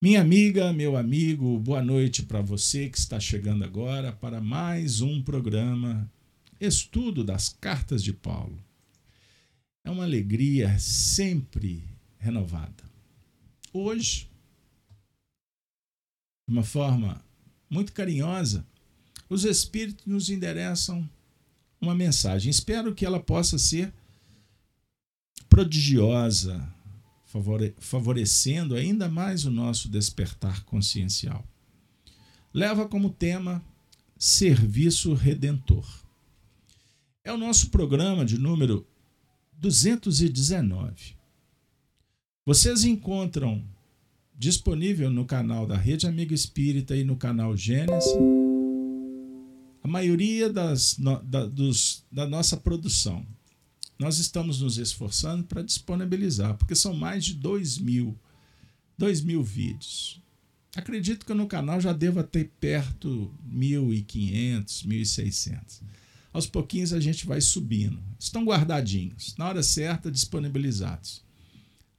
Minha amiga, meu amigo, boa noite para você que está chegando agora para mais um programa Estudo das Cartas de Paulo. É uma alegria sempre renovada. Hoje, de uma forma muito carinhosa, os Espíritos nos endereçam uma mensagem. Espero que ela possa ser prodigiosa, favorecendo ainda mais o nosso despertar consciencial. Leva como tema Serviço Redentor. É o nosso programa de número 219. Vocês encontram disponível no canal da Rede Amigo Espírita e no canal Gênesis a maioria das, da, dos, da nossa produção nós estamos nos esforçando para disponibilizar, porque são mais de 2 mil, 2 mil vídeos. Acredito que no canal já deva ter perto 1.500, 1.600. Aos pouquinhos a gente vai subindo. Estão guardadinhos, na hora certa, disponibilizados.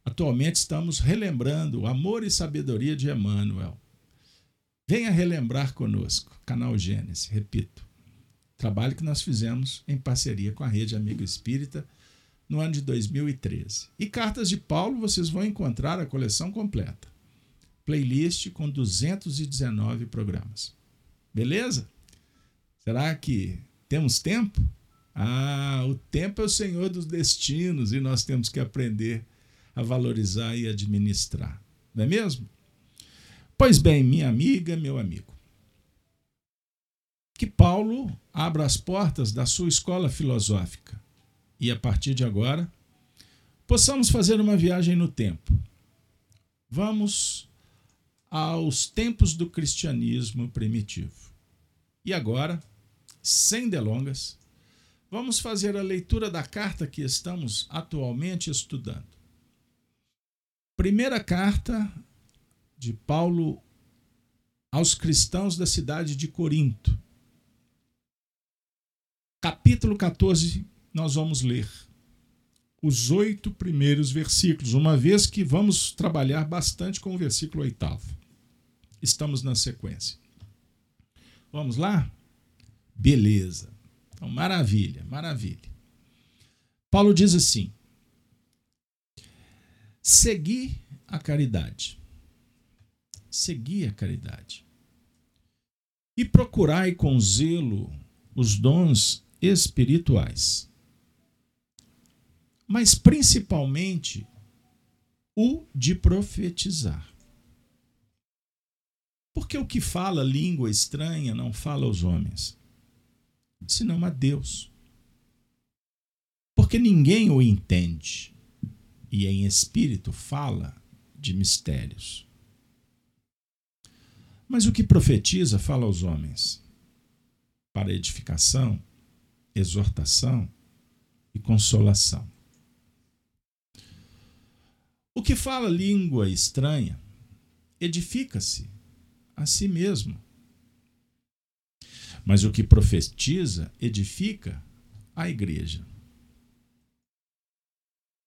Atualmente estamos relembrando o amor e sabedoria de Emmanuel. Venha relembrar conosco, canal Gênesis, repito. Trabalho que nós fizemos em parceria com a Rede Amigo Espírita no ano de 2013. E Cartas de Paulo vocês vão encontrar a coleção completa. Playlist com 219 programas. Beleza? Será que temos tempo? Ah, o tempo é o senhor dos destinos e nós temos que aprender a valorizar e administrar. Não é mesmo? Pois bem, minha amiga, meu amigo que Paulo abra as portas da sua escola filosófica e, a partir de agora, possamos fazer uma viagem no tempo. Vamos aos tempos do cristianismo primitivo. E agora, sem delongas, vamos fazer a leitura da carta que estamos atualmente estudando. Primeira carta de Paulo aos cristãos da cidade de Corinto capítulo 14, nós vamos ler os oito primeiros versículos, uma vez que vamos trabalhar bastante com o versículo oitavo. Estamos na sequência. Vamos lá? Beleza. Então, maravilha, maravilha. Paulo diz assim: Segui a caridade. Segui a caridade. E procurai com zelo os dons espirituais. Mas principalmente o de profetizar. Porque o que fala língua estranha não fala aos homens, senão a Deus. Porque ninguém o entende, e em espírito fala de mistérios. Mas o que profetiza fala aos homens, para edificação, exortação e consolação. O que fala língua estranha edifica-se a si mesmo. Mas o que profetiza edifica a igreja.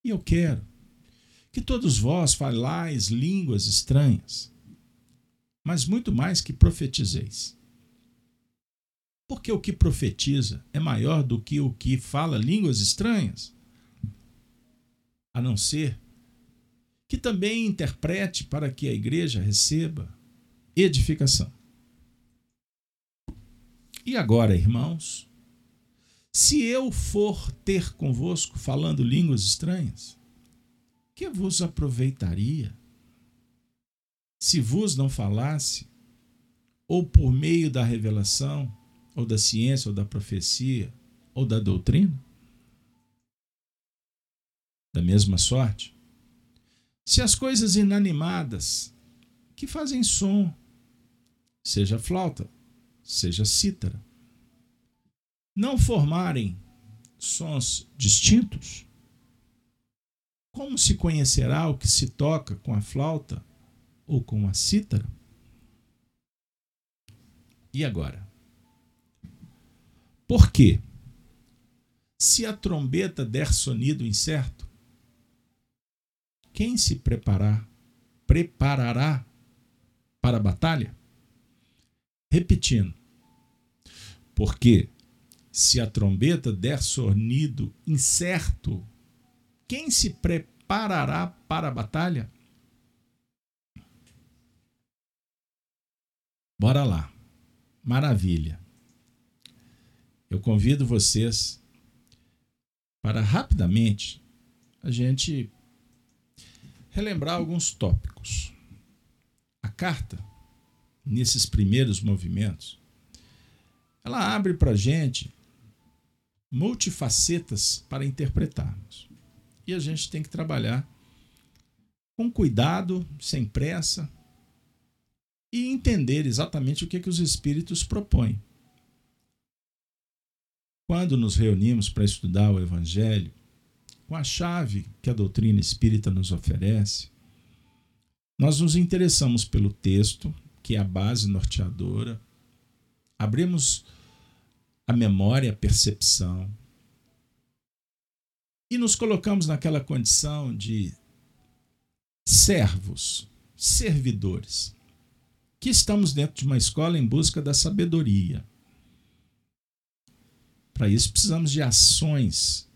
E eu quero que todos vós falais línguas estranhas, mas muito mais que profetizeis. Porque o que profetiza é maior do que o que fala línguas estranhas. A não ser que também interprete para que a igreja receba edificação. E agora, irmãos, se eu for ter convosco falando línguas estranhas, que vos aproveitaria se vos não falasse, ou por meio da revelação, ou da ciência, ou da profecia, ou da doutrina? Da mesma sorte, se as coisas inanimadas que fazem som, seja flauta, seja cítara, não formarem sons distintos, como se conhecerá o que se toca com a flauta ou com a cítara? E agora? Por quê? Se a trombeta der sonido incerto, quem se preparar, preparará para a batalha? Repetindo, porque se a trombeta der sornido incerto, quem se preparará para a batalha? Bora lá. Maravilha. Eu convido vocês para rapidamente a gente relembrar alguns tópicos. A carta, nesses primeiros movimentos, ela abre para a gente multifacetas para interpretarmos. E a gente tem que trabalhar com cuidado, sem pressa, e entender exatamente o que, que os espíritos propõem. Quando nos reunimos para estudar o Evangelho, com a chave que a doutrina espírita nos oferece, nós nos interessamos pelo texto, que é a base norteadora, abrimos a memória, a percepção. E nos colocamos naquela condição de servos, servidores, que estamos dentro de uma escola em busca da sabedoria. Para isso, precisamos de ações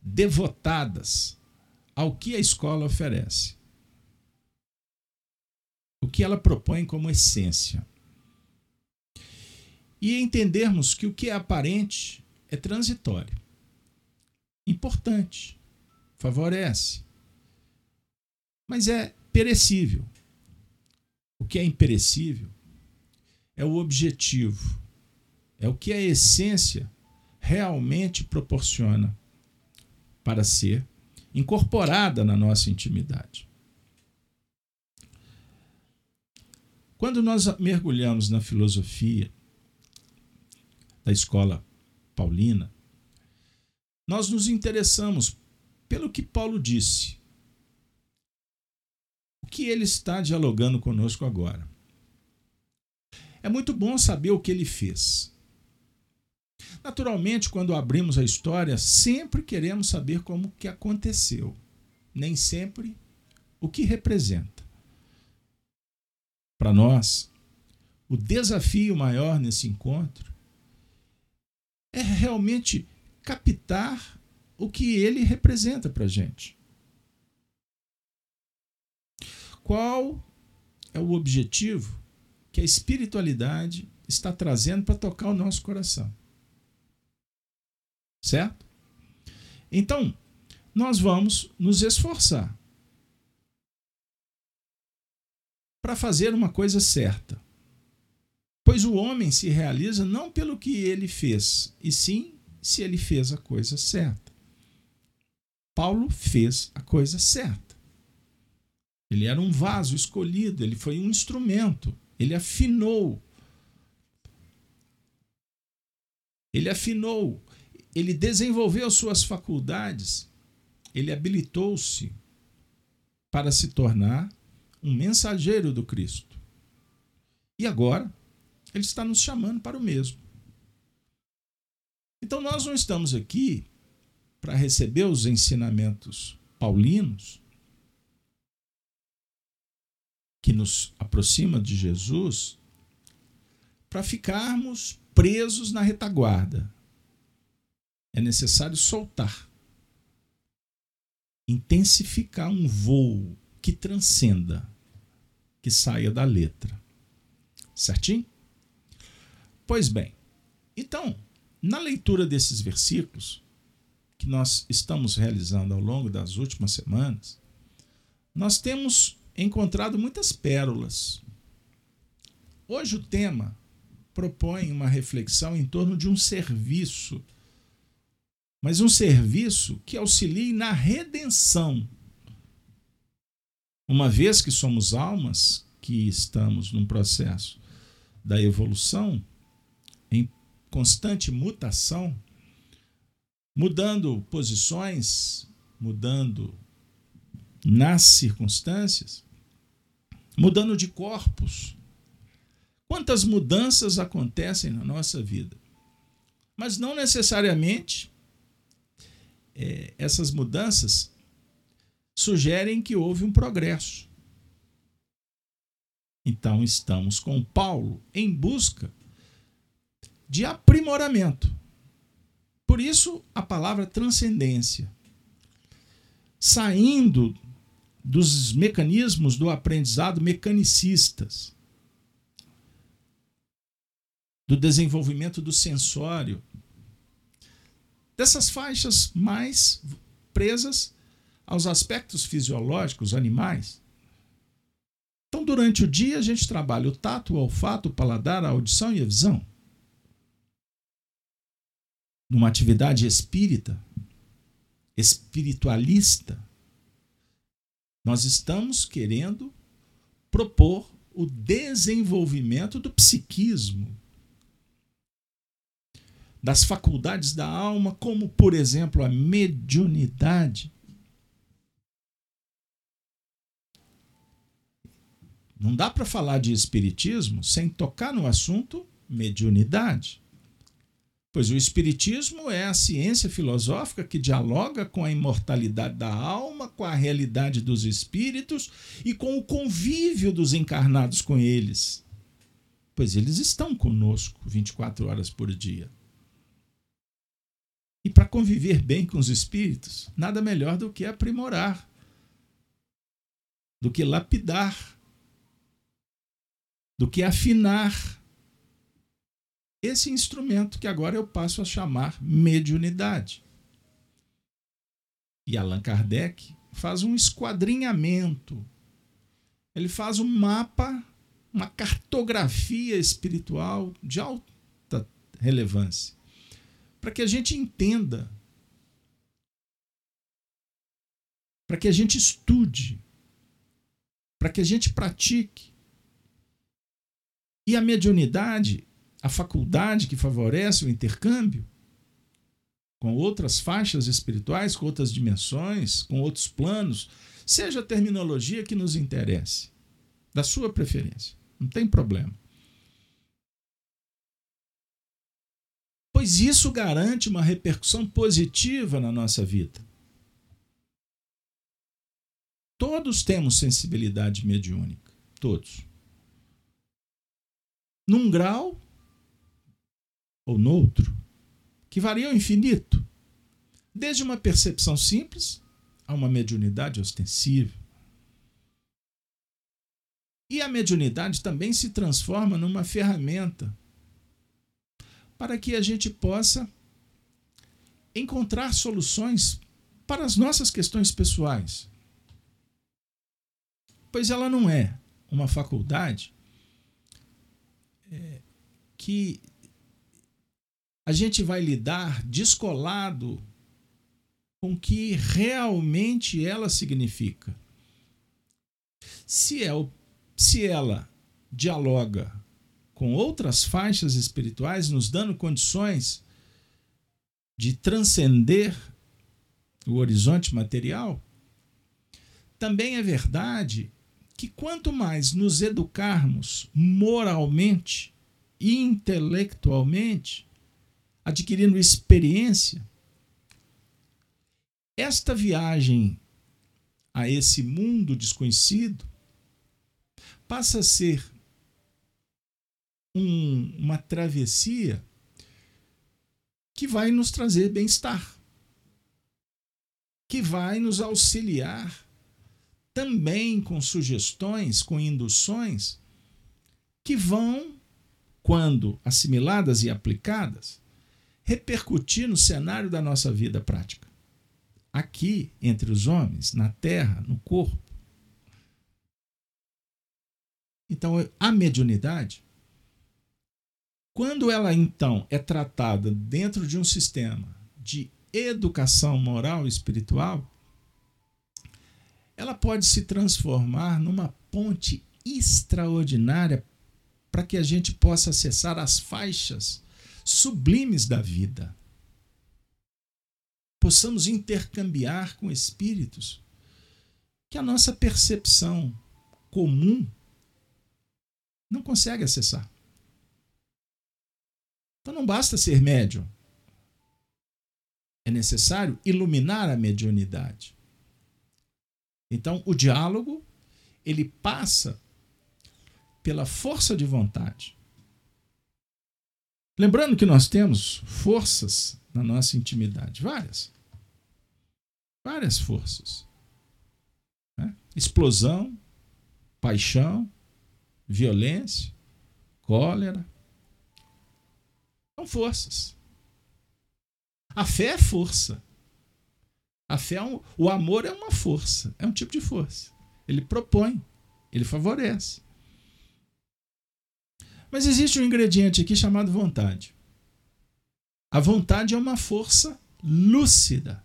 devotadas ao que a escola oferece. O que ela propõe como essência e entendermos que o que é aparente é transitório. Importante, favorece, mas é perecível. O que é imperecível é o objetivo, é o que a essência realmente proporciona para ser incorporada na nossa intimidade. Quando nós mergulhamos na filosofia, da escola paulina, nós nos interessamos pelo que Paulo disse. O que ele está dialogando conosco agora. É muito bom saber o que ele fez. Naturalmente, quando abrimos a história, sempre queremos saber como que aconteceu, nem sempre o que representa. Para nós, o desafio maior nesse encontro é realmente captar o que ele representa para a gente. Qual é o objetivo que a espiritualidade está trazendo para tocar o nosso coração? Certo? Então, nós vamos nos esforçar para fazer uma coisa certa. Pois o homem se realiza não pelo que ele fez, e sim se ele fez a coisa certa. Paulo fez a coisa certa. Ele era um vaso escolhido, ele foi um instrumento, ele afinou. Ele afinou, ele desenvolveu suas faculdades, ele habilitou-se para se tornar um mensageiro do Cristo. E agora, ele está nos chamando para o mesmo. Então nós não estamos aqui para receber os ensinamentos paulinos que nos aproxima de Jesus para ficarmos presos na retaguarda. É necessário soltar, intensificar um voo que transcenda, que saia da letra. Certinho? Pois bem, então, na leitura desses versículos, que nós estamos realizando ao longo das últimas semanas, nós temos encontrado muitas pérolas. Hoje o tema propõe uma reflexão em torno de um serviço, mas um serviço que auxilie na redenção. Uma vez que somos almas que estamos num processo da evolução, constante mutação, mudando posições, mudando nas circunstâncias, mudando de corpos. Quantas mudanças acontecem na nossa vida? Mas não necessariamente é, essas mudanças sugerem que houve um progresso. Então estamos com Paulo em busca de aprimoramento. Por isso a palavra transcendência. Saindo dos mecanismos do aprendizado mecanicistas, do desenvolvimento do sensório, dessas faixas mais presas aos aspectos fisiológicos animais. Então, durante o dia, a gente trabalha o tato, o olfato, o paladar, a audição e a visão. Numa atividade espírita, espiritualista, nós estamos querendo propor o desenvolvimento do psiquismo, das faculdades da alma, como, por exemplo, a mediunidade. Não dá para falar de espiritismo sem tocar no assunto mediunidade. Pois o espiritismo é a ciência filosófica que dialoga com a imortalidade da alma, com a realidade dos espíritos e com o convívio dos encarnados com eles. Pois eles estão conosco 24 horas por dia. E para conviver bem com os espíritos, nada melhor do que aprimorar, do que lapidar do que afinar esse instrumento que agora eu passo a chamar mediunidade. E Allan Kardec faz um esquadrinhamento. Ele faz um mapa, uma cartografia espiritual de alta relevância, para que a gente entenda, para que a gente estude, para que a gente pratique e a mediunidade, a faculdade que favorece o intercâmbio com outras faixas espirituais, com outras dimensões, com outros planos, seja a terminologia que nos interesse, da sua preferência. Não tem problema. Pois isso garante uma repercussão positiva na nossa vida. Todos temos sensibilidade mediúnica, todos num grau ou noutro, que varia ao infinito, desde uma percepção simples a uma mediunidade ostensiva. E a mediunidade também se transforma numa ferramenta para que a gente possa encontrar soluções para as nossas questões pessoais. Pois ela não é uma faculdade é, que a gente vai lidar descolado com o que realmente ela significa. Se, é se ela dialoga com outras faixas espirituais, nos dando condições de transcender o horizonte material, também é verdade que quanto mais nos educarmos moralmente e intelectualmente, adquirindo experiência, esta viagem a esse mundo desconhecido passa a ser um, uma travessia que vai nos trazer bem-estar, que vai nos auxiliar também com sugestões, com induções, que vão, quando assimiladas e aplicadas, repercutir no cenário da nossa vida prática. Aqui, entre os homens, na terra, no corpo. Então, a mediunidade, quando ela então é tratada dentro de um sistema de educação moral e espiritual, ela pode se transformar numa ponte extraordinária para que a gente possa acessar as faixas sublimes da vida. Possamos intercambiar com espíritos que a nossa percepção comum não consegue acessar. Então não basta ser médium. É necessário iluminar a mediunidade. Então, o diálogo ele passa pela força de vontade. Lembrando que nós temos forças na nossa intimidade, várias. Várias forças. Né? Explosão, paixão, violência, cólera. São forças. A fé é força. A fé é um, o amor é uma força, é um tipo de força. Ele propõe, ele favorece. Mas existe um ingrediente aqui chamado vontade. A vontade é uma força lúcida,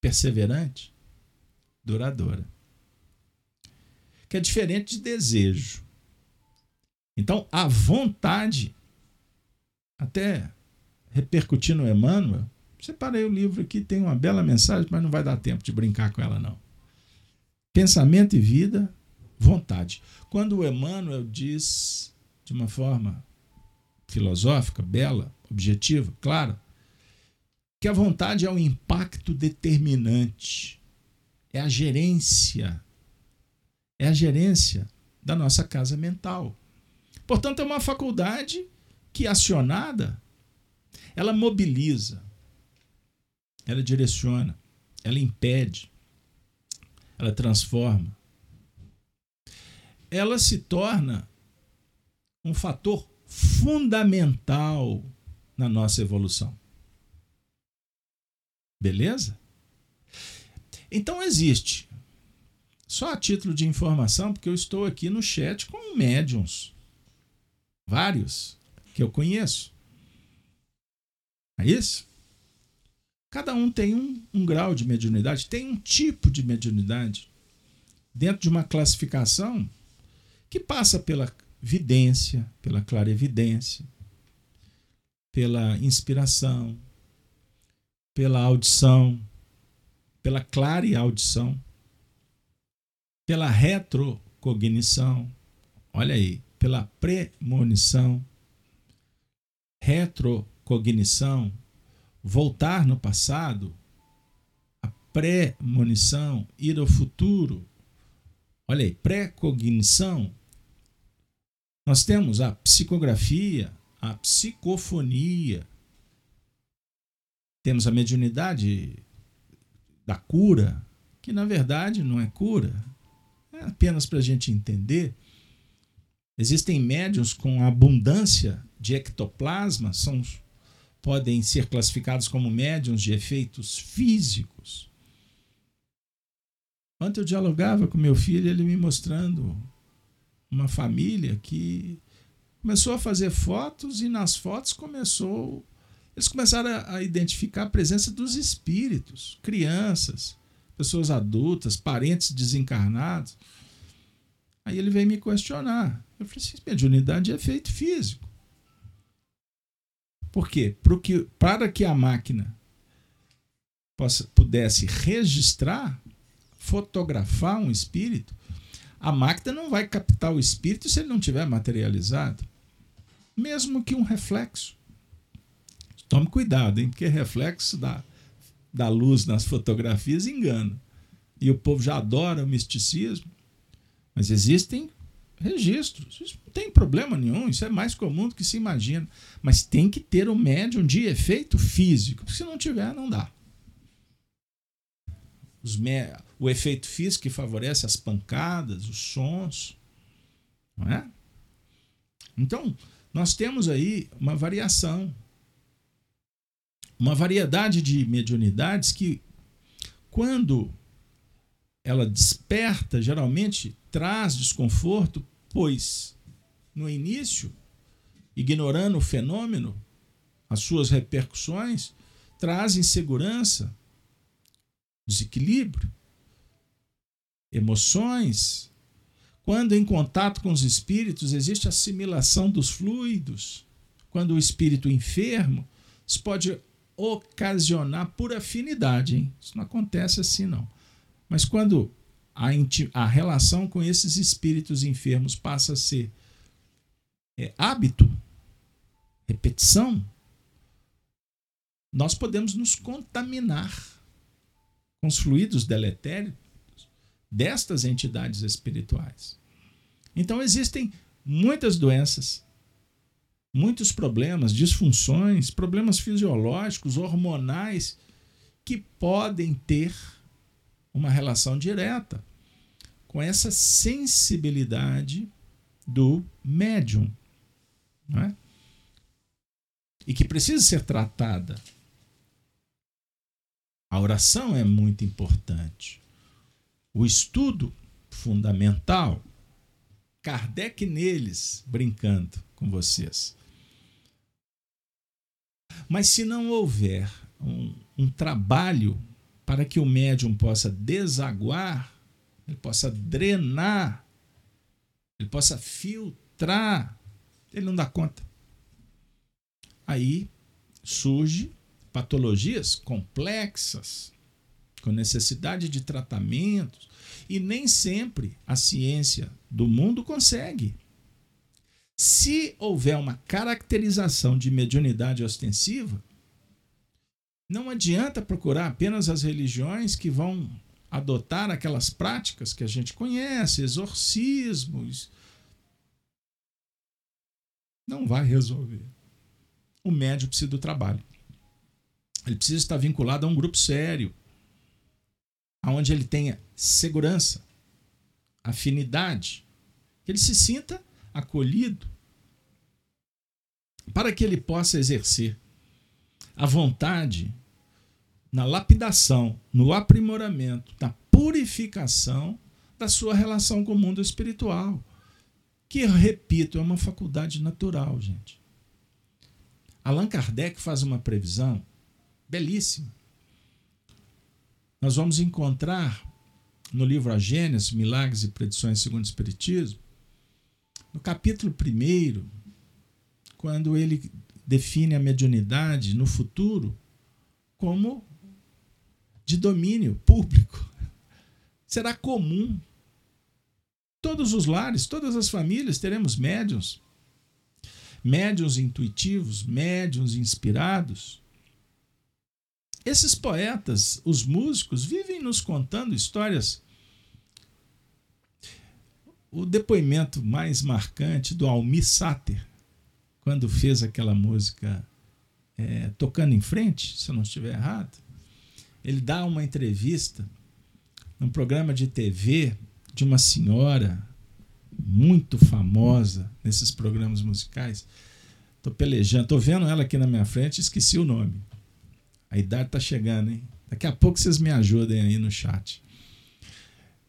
perseverante, duradoura. Que é diferente de desejo. Então, a vontade, até repercutindo no Emmanuel, Separei o livro aqui, tem uma bela mensagem, mas não vai dar tempo de brincar com ela, não. Pensamento e vida, vontade. Quando o Emmanuel diz de uma forma filosófica, bela, objetiva, clara, que a vontade é um impacto determinante, é a gerência, é a gerência da nossa casa mental. Portanto, é uma faculdade que, acionada, ela mobiliza, ela direciona, ela impede, ela transforma. Ela se torna um fator fundamental na nossa evolução. Beleza? Então existe. Só a título de informação, porque eu estou aqui no chat com médiums. Vários que eu conheço. É isso? Cada um tem um, um grau de mediunidade, tem um tipo de mediunidade dentro de uma classificação que passa pela vidência, pela clarevidência, pela inspiração, pela audição, pela clara audição, pela retrocognição, olha aí, pela premonição, retrocognição, voltar no passado, a pré-monição, ir ao futuro. Olha aí, pré-cognição. Nós temos a psicografia, a psicofonia. Temos a mediunidade da cura, que na verdade não é cura, é apenas para a gente entender. Existem médiums com abundância de ectoplasma, são podem ser classificados como médiums de efeitos físicos. Ontem eu dialogava com meu filho, ele me mostrando uma família que começou a fazer fotos e nas fotos começou eles começaram a identificar a presença dos espíritos, crianças, pessoas adultas, parentes desencarnados. Aí ele veio me questionar. Eu falei assim: mediunidade é efeito físico. Por quê? Porque, para que a máquina possa, pudesse registrar, fotografar um espírito, a máquina não vai captar o espírito se ele não tiver materializado. Mesmo que um reflexo. Tome cuidado, hein? porque reflexo da, da luz nas fotografias engana. E o povo já adora o misticismo. Mas existem registros. Isso não tem problema nenhum, isso é mais comum do que se imagina. Mas tem que ter um médium de efeito físico. Se não tiver, não dá. O efeito físico que favorece as pancadas, os sons. Não é? Então, nós temos aí uma variação. Uma variedade de mediunidades que, quando ela desperta, geralmente traz desconforto, pois no início, ignorando o fenômeno, as suas repercussões, traz insegurança, desequilíbrio, emoções. Quando em contato com os espíritos existe assimilação dos fluidos, quando o espírito enfermo, isso pode ocasionar por afinidade, hein? Isso não acontece assim não. Mas quando a, a relação com esses espíritos enfermos passa a ser é, hábito, repetição, nós podemos nos contaminar com os fluidos deletérios destas entidades espirituais. Então existem muitas doenças, muitos problemas, disfunções, problemas fisiológicos, hormonais, que podem ter uma relação direta com essa sensibilidade do médium. É? E que precisa ser tratada. A oração é muito importante. O estudo fundamental. Kardec neles, brincando com vocês. Mas se não houver um, um trabalho para que o médium possa desaguar, ele possa drenar, ele possa filtrar, ele não dá conta. Aí surge patologias complexas, com necessidade de tratamentos, e nem sempre a ciência do mundo consegue. Se houver uma caracterização de mediunidade ostensiva, não adianta procurar apenas as religiões que vão adotar aquelas práticas que a gente conhece, exorcismos. Não vai resolver. O médium precisa do trabalho. Ele precisa estar vinculado a um grupo sério, onde ele tenha segurança, afinidade, que ele se sinta acolhido, para que ele possa exercer a vontade na lapidação, no aprimoramento, na purificação da sua relação com o mundo espiritual. Que, repito, é uma faculdade natural, gente. Allan Kardec faz uma previsão belíssima. Nós vamos encontrar no livro A Gênesis, Milagres e Predições segundo o Espiritismo, no capítulo 1, quando ele define a mediunidade no futuro como de domínio público. Será comum. Todos os lares, todas as famílias teremos médiums. Médiuns intuitivos, médiuns inspirados. Esses poetas, os músicos, vivem nos contando histórias o depoimento mais marcante do Almi Sater, quando fez aquela música é, Tocando em Frente, se eu não estiver errado, ele dá uma entrevista num programa de TV de uma senhora muito famosa nesses programas musicais. Tô pelejando, tô vendo ela aqui na minha frente, esqueci o nome. A idade tá chegando, hein? Daqui a pouco vocês me ajudem aí no chat.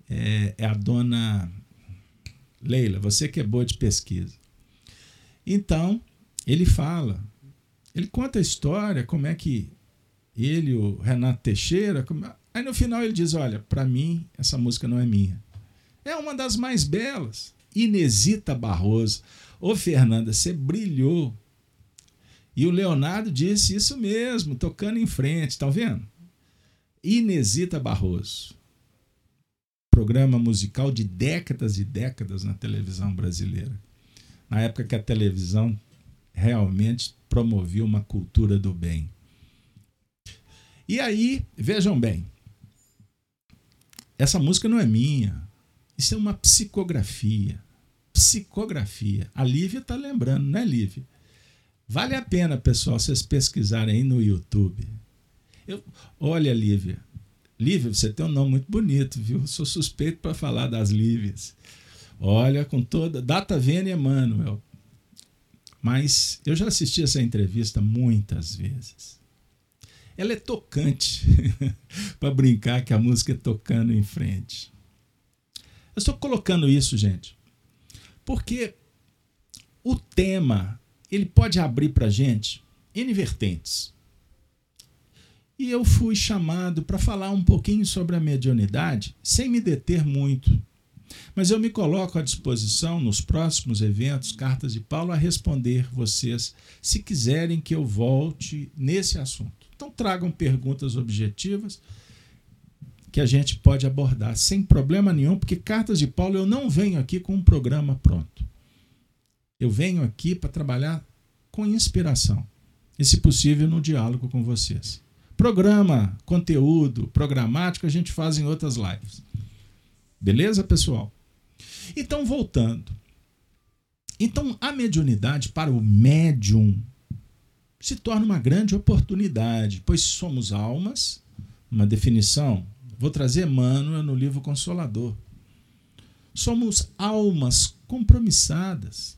É, é a dona Leila, você que é boa de pesquisa. Então, ele fala, ele conta a história, como é que ele, o Renato Teixeira, como... aí no final ele diz: Olha, para mim, essa música não é minha. É uma das mais belas. Inesita Barroso. Ô, Fernanda, você brilhou. E o Leonardo disse isso mesmo, tocando em frente, tá vendo? Inesita Barroso programa musical de décadas e décadas na televisão brasileira. Na época que a televisão realmente promovia uma cultura do bem. E aí, vejam bem, essa música não é minha, isso é uma psicografia. Psicografia. A Lívia está lembrando, não é, Lívia? Vale a pena, pessoal, vocês pesquisarem aí no YouTube. Eu, olha, Lívia, Lívia, você tem um nome muito bonito, viu? sou suspeito para falar das Lívias. Olha, com toda. Data Vênia Emanuel. Mas eu já assisti essa entrevista muitas vezes. Ela é tocante, para brincar que a música é tocando em frente. Eu estou colocando isso, gente, porque o tema ele pode abrir para gente N vertentes. E eu fui chamado para falar um pouquinho sobre a mediunidade, sem me deter muito. Mas eu me coloco à disposição nos próximos eventos, Cartas de Paulo, a responder vocês, se quiserem que eu volte nesse assunto. Então tragam perguntas objetivas que a gente pode abordar sem problema nenhum, porque Cartas de Paulo eu não venho aqui com um programa pronto. Eu venho aqui para trabalhar com inspiração e, se possível, no diálogo com vocês. Programa, conteúdo, programático a gente faz em outras lives. Beleza, pessoal? Então, voltando. Então, a mediunidade para o médium se torna uma grande oportunidade, pois somos almas, uma definição, vou trazer Emmanuel no livro Consolador. Somos almas compromissadas,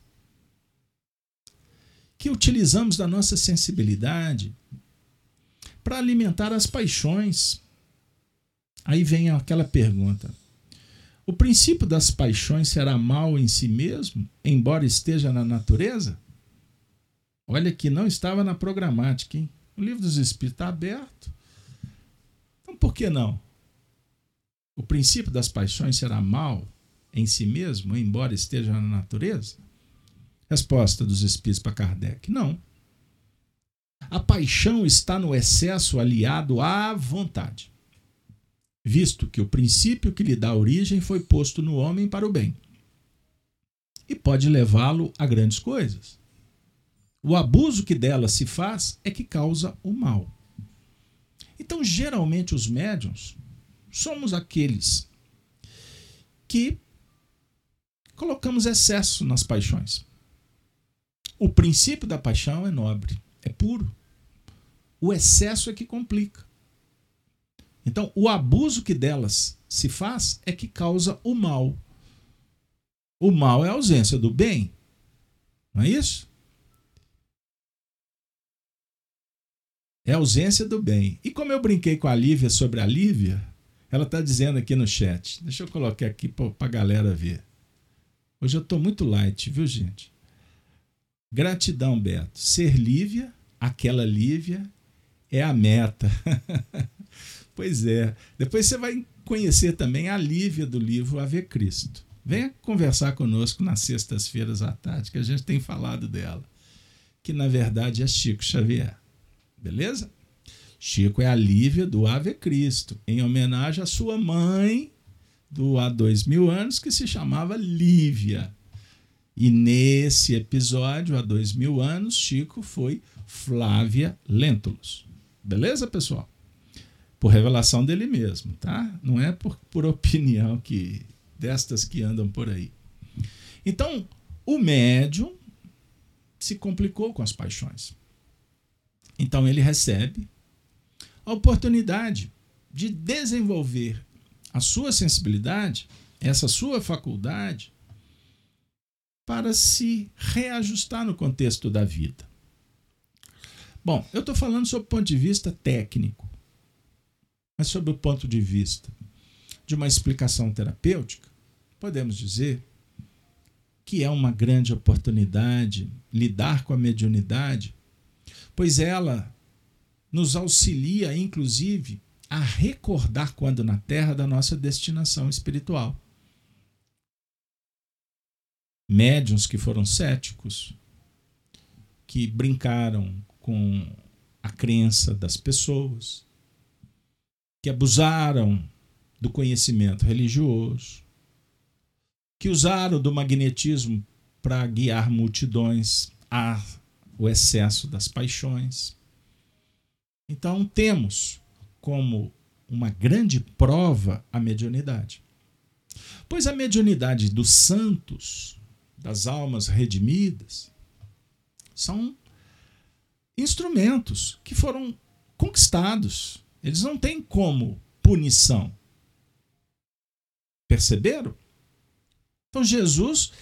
que utilizamos da nossa sensibilidade para alimentar as paixões. Aí vem aquela pergunta: o princípio das paixões será mal em si mesmo, embora esteja na natureza? Olha que não estava na programática, hein? O livro dos Espíritos está aberto. Então por que não? O princípio das paixões será mal em si mesmo, embora esteja na natureza? Resposta dos Espíritos para Kardec: não. A paixão está no excesso aliado à vontade visto que o princípio que lhe dá origem foi posto no homem para o bem e pode levá-lo a grandes coisas. O abuso que dela se faz é que causa o mal. Então, geralmente, os médiums somos aqueles que colocamos excesso nas paixões. O princípio da paixão é nobre, é puro. O excesso é que complica. Então, o abuso que delas se faz é que causa o mal. O mal é a ausência do bem. Não é isso? É a ausência do bem. E como eu brinquei com a Lívia sobre a Lívia, ela está dizendo aqui no chat. Deixa eu colocar aqui para a galera ver. Hoje eu estou muito light, viu, gente? Gratidão, Beto. Ser Lívia, aquela Lívia, é a meta. Pois é. Depois você vai conhecer também a Lívia do livro Ave Cristo. Venha conversar conosco nas sextas-feiras à tarde, que a gente tem falado dela. Que na verdade é Chico Xavier. Beleza? Chico é a Lívia do Ave Cristo, em homenagem à sua mãe do há dois mil anos, que se chamava Lívia. E nesse episódio, há dois mil anos, Chico foi Flávia Lentulus. Beleza, pessoal? Por revelação dele mesmo, tá? Não é por, por opinião que destas que andam por aí. Então, o médium se complicou com as paixões. Então ele recebe a oportunidade de desenvolver a sua sensibilidade, essa sua faculdade, para se reajustar no contexto da vida. Bom, eu estou falando sob o ponto de vista técnico. Mas, sob o ponto de vista de uma explicação terapêutica, podemos dizer que é uma grande oportunidade lidar com a mediunidade, pois ela nos auxilia, inclusive, a recordar quando na Terra da nossa destinação espiritual. Médiuns que foram céticos, que brincaram com a crença das pessoas, que abusaram do conhecimento religioso, que usaram do magnetismo para guiar multidões ao excesso das paixões. Então, temos como uma grande prova a mediunidade. Pois a mediunidade dos santos, das almas redimidas, são instrumentos que foram conquistados eles não têm como punição. Perceberam? Então Jesus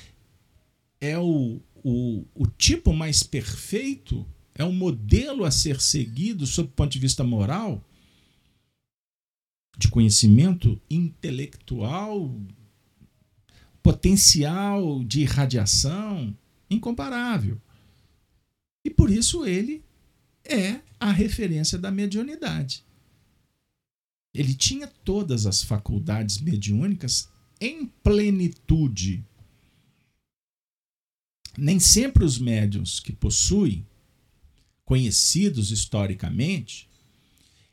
é o, o, o tipo mais perfeito, é o modelo a ser seguido sob o ponto de vista moral, de conhecimento intelectual, potencial de irradiação incomparável. E por isso ele é a referência da mediunidade. Ele tinha todas as faculdades mediúnicas em plenitude. Nem sempre os médiuns que possuem, conhecidos historicamente,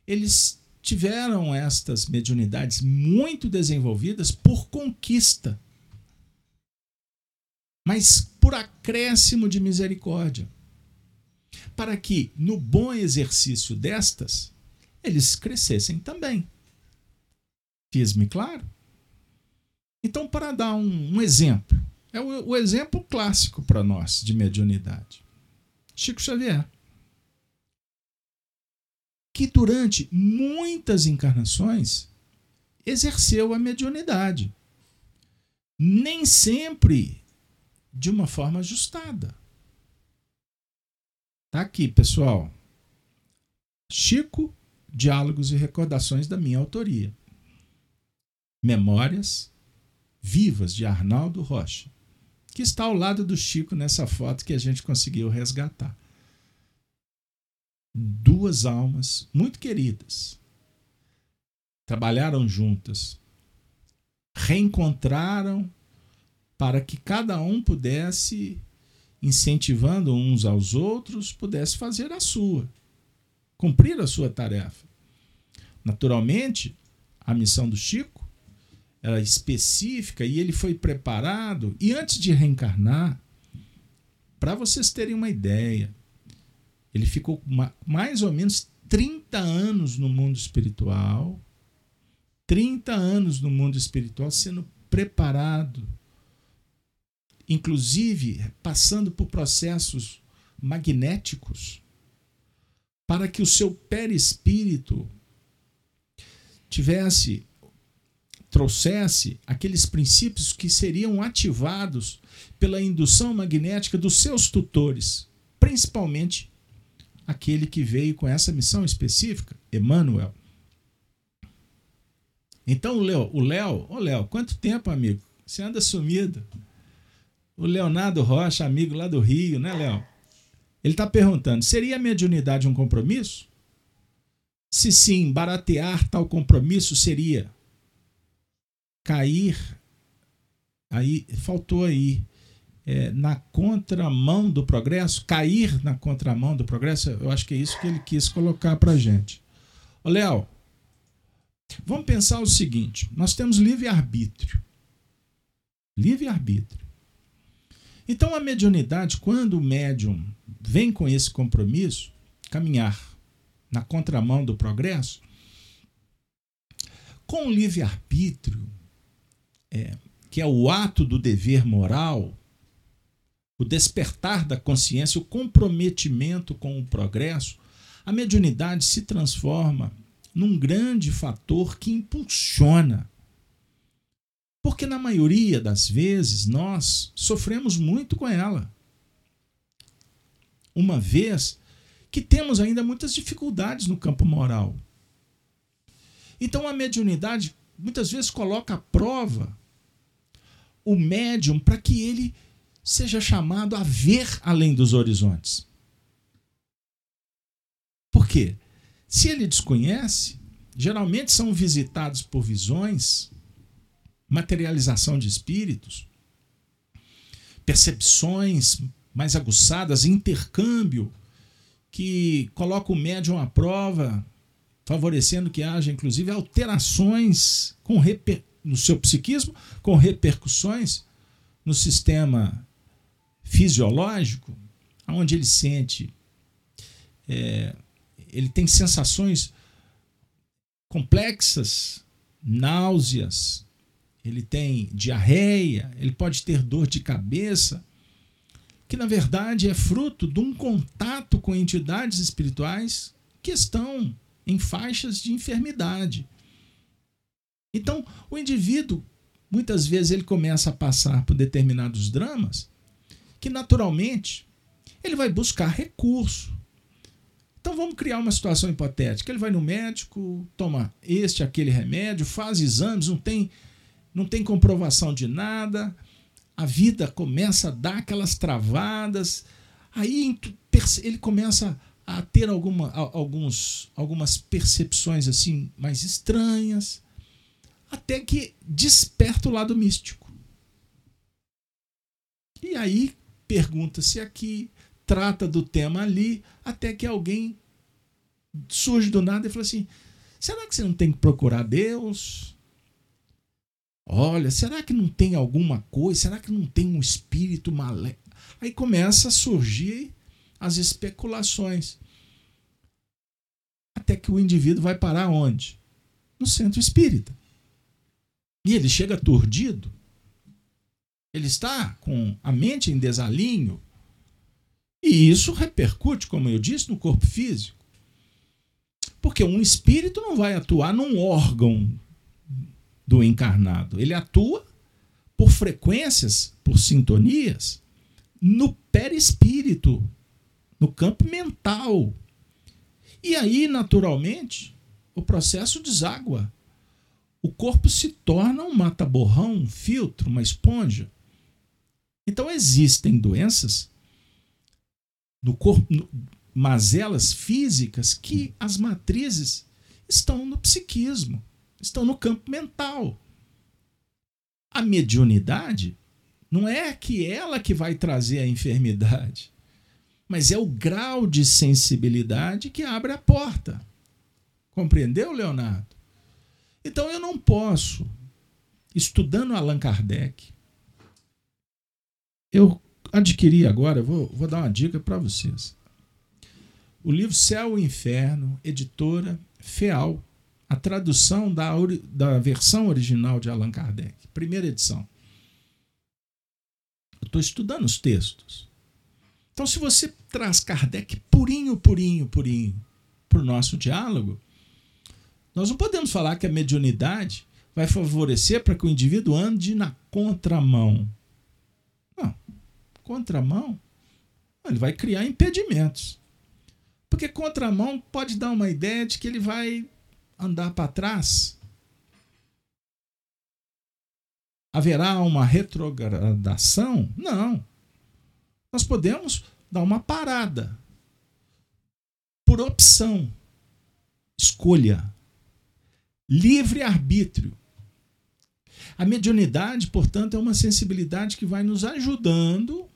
eles tiveram estas mediunidades muito desenvolvidas por conquista, mas por acréscimo de misericórdia, para que, no bom exercício destas, eles crescessem também. Claro? Então, para dar um, um exemplo, é o, o exemplo clássico para nós de mediunidade. Chico Xavier. Que durante muitas encarnações exerceu a mediunidade. Nem sempre de uma forma ajustada. Tá aqui, pessoal. Chico, Diálogos e Recordações da minha autoria. Memórias Vivas de Arnaldo Rocha, que está ao lado do Chico nessa foto que a gente conseguiu resgatar. Duas almas muito queridas. Trabalharam juntas, reencontraram para que cada um pudesse, incentivando uns aos outros, pudesse fazer a sua, cumprir a sua tarefa. Naturalmente, a missão do Chico era específica e ele foi preparado. E antes de reencarnar, para vocês terem uma ideia, ele ficou mais ou menos 30 anos no mundo espiritual, 30 anos no mundo espiritual sendo preparado, inclusive passando por processos magnéticos, para que o seu perispírito tivesse trouxesse aqueles princípios que seriam ativados pela indução magnética dos seus tutores, principalmente aquele que veio com essa missão específica, Emmanuel. Então o Léo, o Léo, ô Léo, quanto tempo, amigo? Você anda sumido. O Leonardo Rocha, amigo lá do Rio, né, Léo? Ele está perguntando: seria a mediunidade um compromisso? Se sim, baratear tal compromisso seria cair, aí faltou aí, é, na contramão do progresso, cair na contramão do progresso, eu acho que é isso que ele quis colocar para gente. Ô, Léo, vamos pensar o seguinte: nós temos livre-arbítrio. Livre-arbítrio. Então, a mediunidade, quando o médium vem com esse compromisso, caminhar na contramão do progresso, com o livre-arbítrio, é, que é o ato do dever moral, o despertar da consciência, o comprometimento com o progresso, a mediunidade se transforma num grande fator que impulsiona. Porque na maioria das vezes nós sofremos muito com ela. Uma vez que temos ainda muitas dificuldades no campo moral. Então a mediunidade muitas vezes coloca à prova o médium para que ele seja chamado a ver além dos horizontes. Por quê? Se ele desconhece, geralmente são visitados por visões, materialização de espíritos, percepções mais aguçadas, intercâmbio que coloca o médium à prova, favorecendo que haja inclusive alterações com reper... no seu psiquismo, com repercussões no sistema fisiológico, onde ele sente, é, ele tem sensações complexas, náuseas, ele tem diarreia, ele pode ter dor de cabeça, que na verdade é fruto de um contato com entidades espirituais que estão em faixas de enfermidade. Então, o indivíduo, muitas vezes, ele começa a passar por determinados dramas que, naturalmente, ele vai buscar recurso. Então, vamos criar uma situação hipotética. Ele vai no médico, toma este, aquele remédio, faz exames, não tem, não tem comprovação de nada, a vida começa a dar aquelas travadas, aí ele começa a ter alguma, alguns, algumas percepções assim mais estranhas, até que desperta o lado místico. E aí pergunta-se aqui, trata do tema ali, até que alguém surge do nada e fala assim: será que você não tem que procurar Deus? Olha, será que não tem alguma coisa? Será que não tem um espírito maléfico? Aí começa a surgir as especulações. Até que o indivíduo vai parar onde? No centro espírita. E ele chega aturdido. Ele está com a mente em desalinho. E isso repercute, como eu disse, no corpo físico. Porque um espírito não vai atuar num órgão do encarnado. Ele atua por frequências, por sintonias, no perispírito, no campo mental. E aí, naturalmente, o processo deságua. O corpo se torna um mata-borrão, um filtro, uma esponja. Então existem doenças no corpo, no, mazelas físicas que as matrizes estão no psiquismo, estão no campo mental. A mediunidade não é que ela que vai trazer a enfermidade mas é o grau de sensibilidade que abre a porta. Compreendeu, Leonardo? Então eu não posso, estudando Allan Kardec, eu adquiri agora, vou, vou dar uma dica para vocês. O livro Céu e Inferno, editora Feal, a tradução da, da versão original de Allan Kardec, primeira edição. Eu estou estudando os textos. Então, se você traz Kardec purinho, purinho, purinho para o nosso diálogo, nós não podemos falar que a mediunidade vai favorecer para que o indivíduo ande na contramão. Não. Contramão, ele vai criar impedimentos. Porque contramão pode dar uma ideia de que ele vai andar para trás. Haverá uma retrogradação? Não nós podemos dar uma parada. Por opção. Escolha. Livre-arbítrio. A mediunidade, portanto, é uma sensibilidade que vai nos ajudando,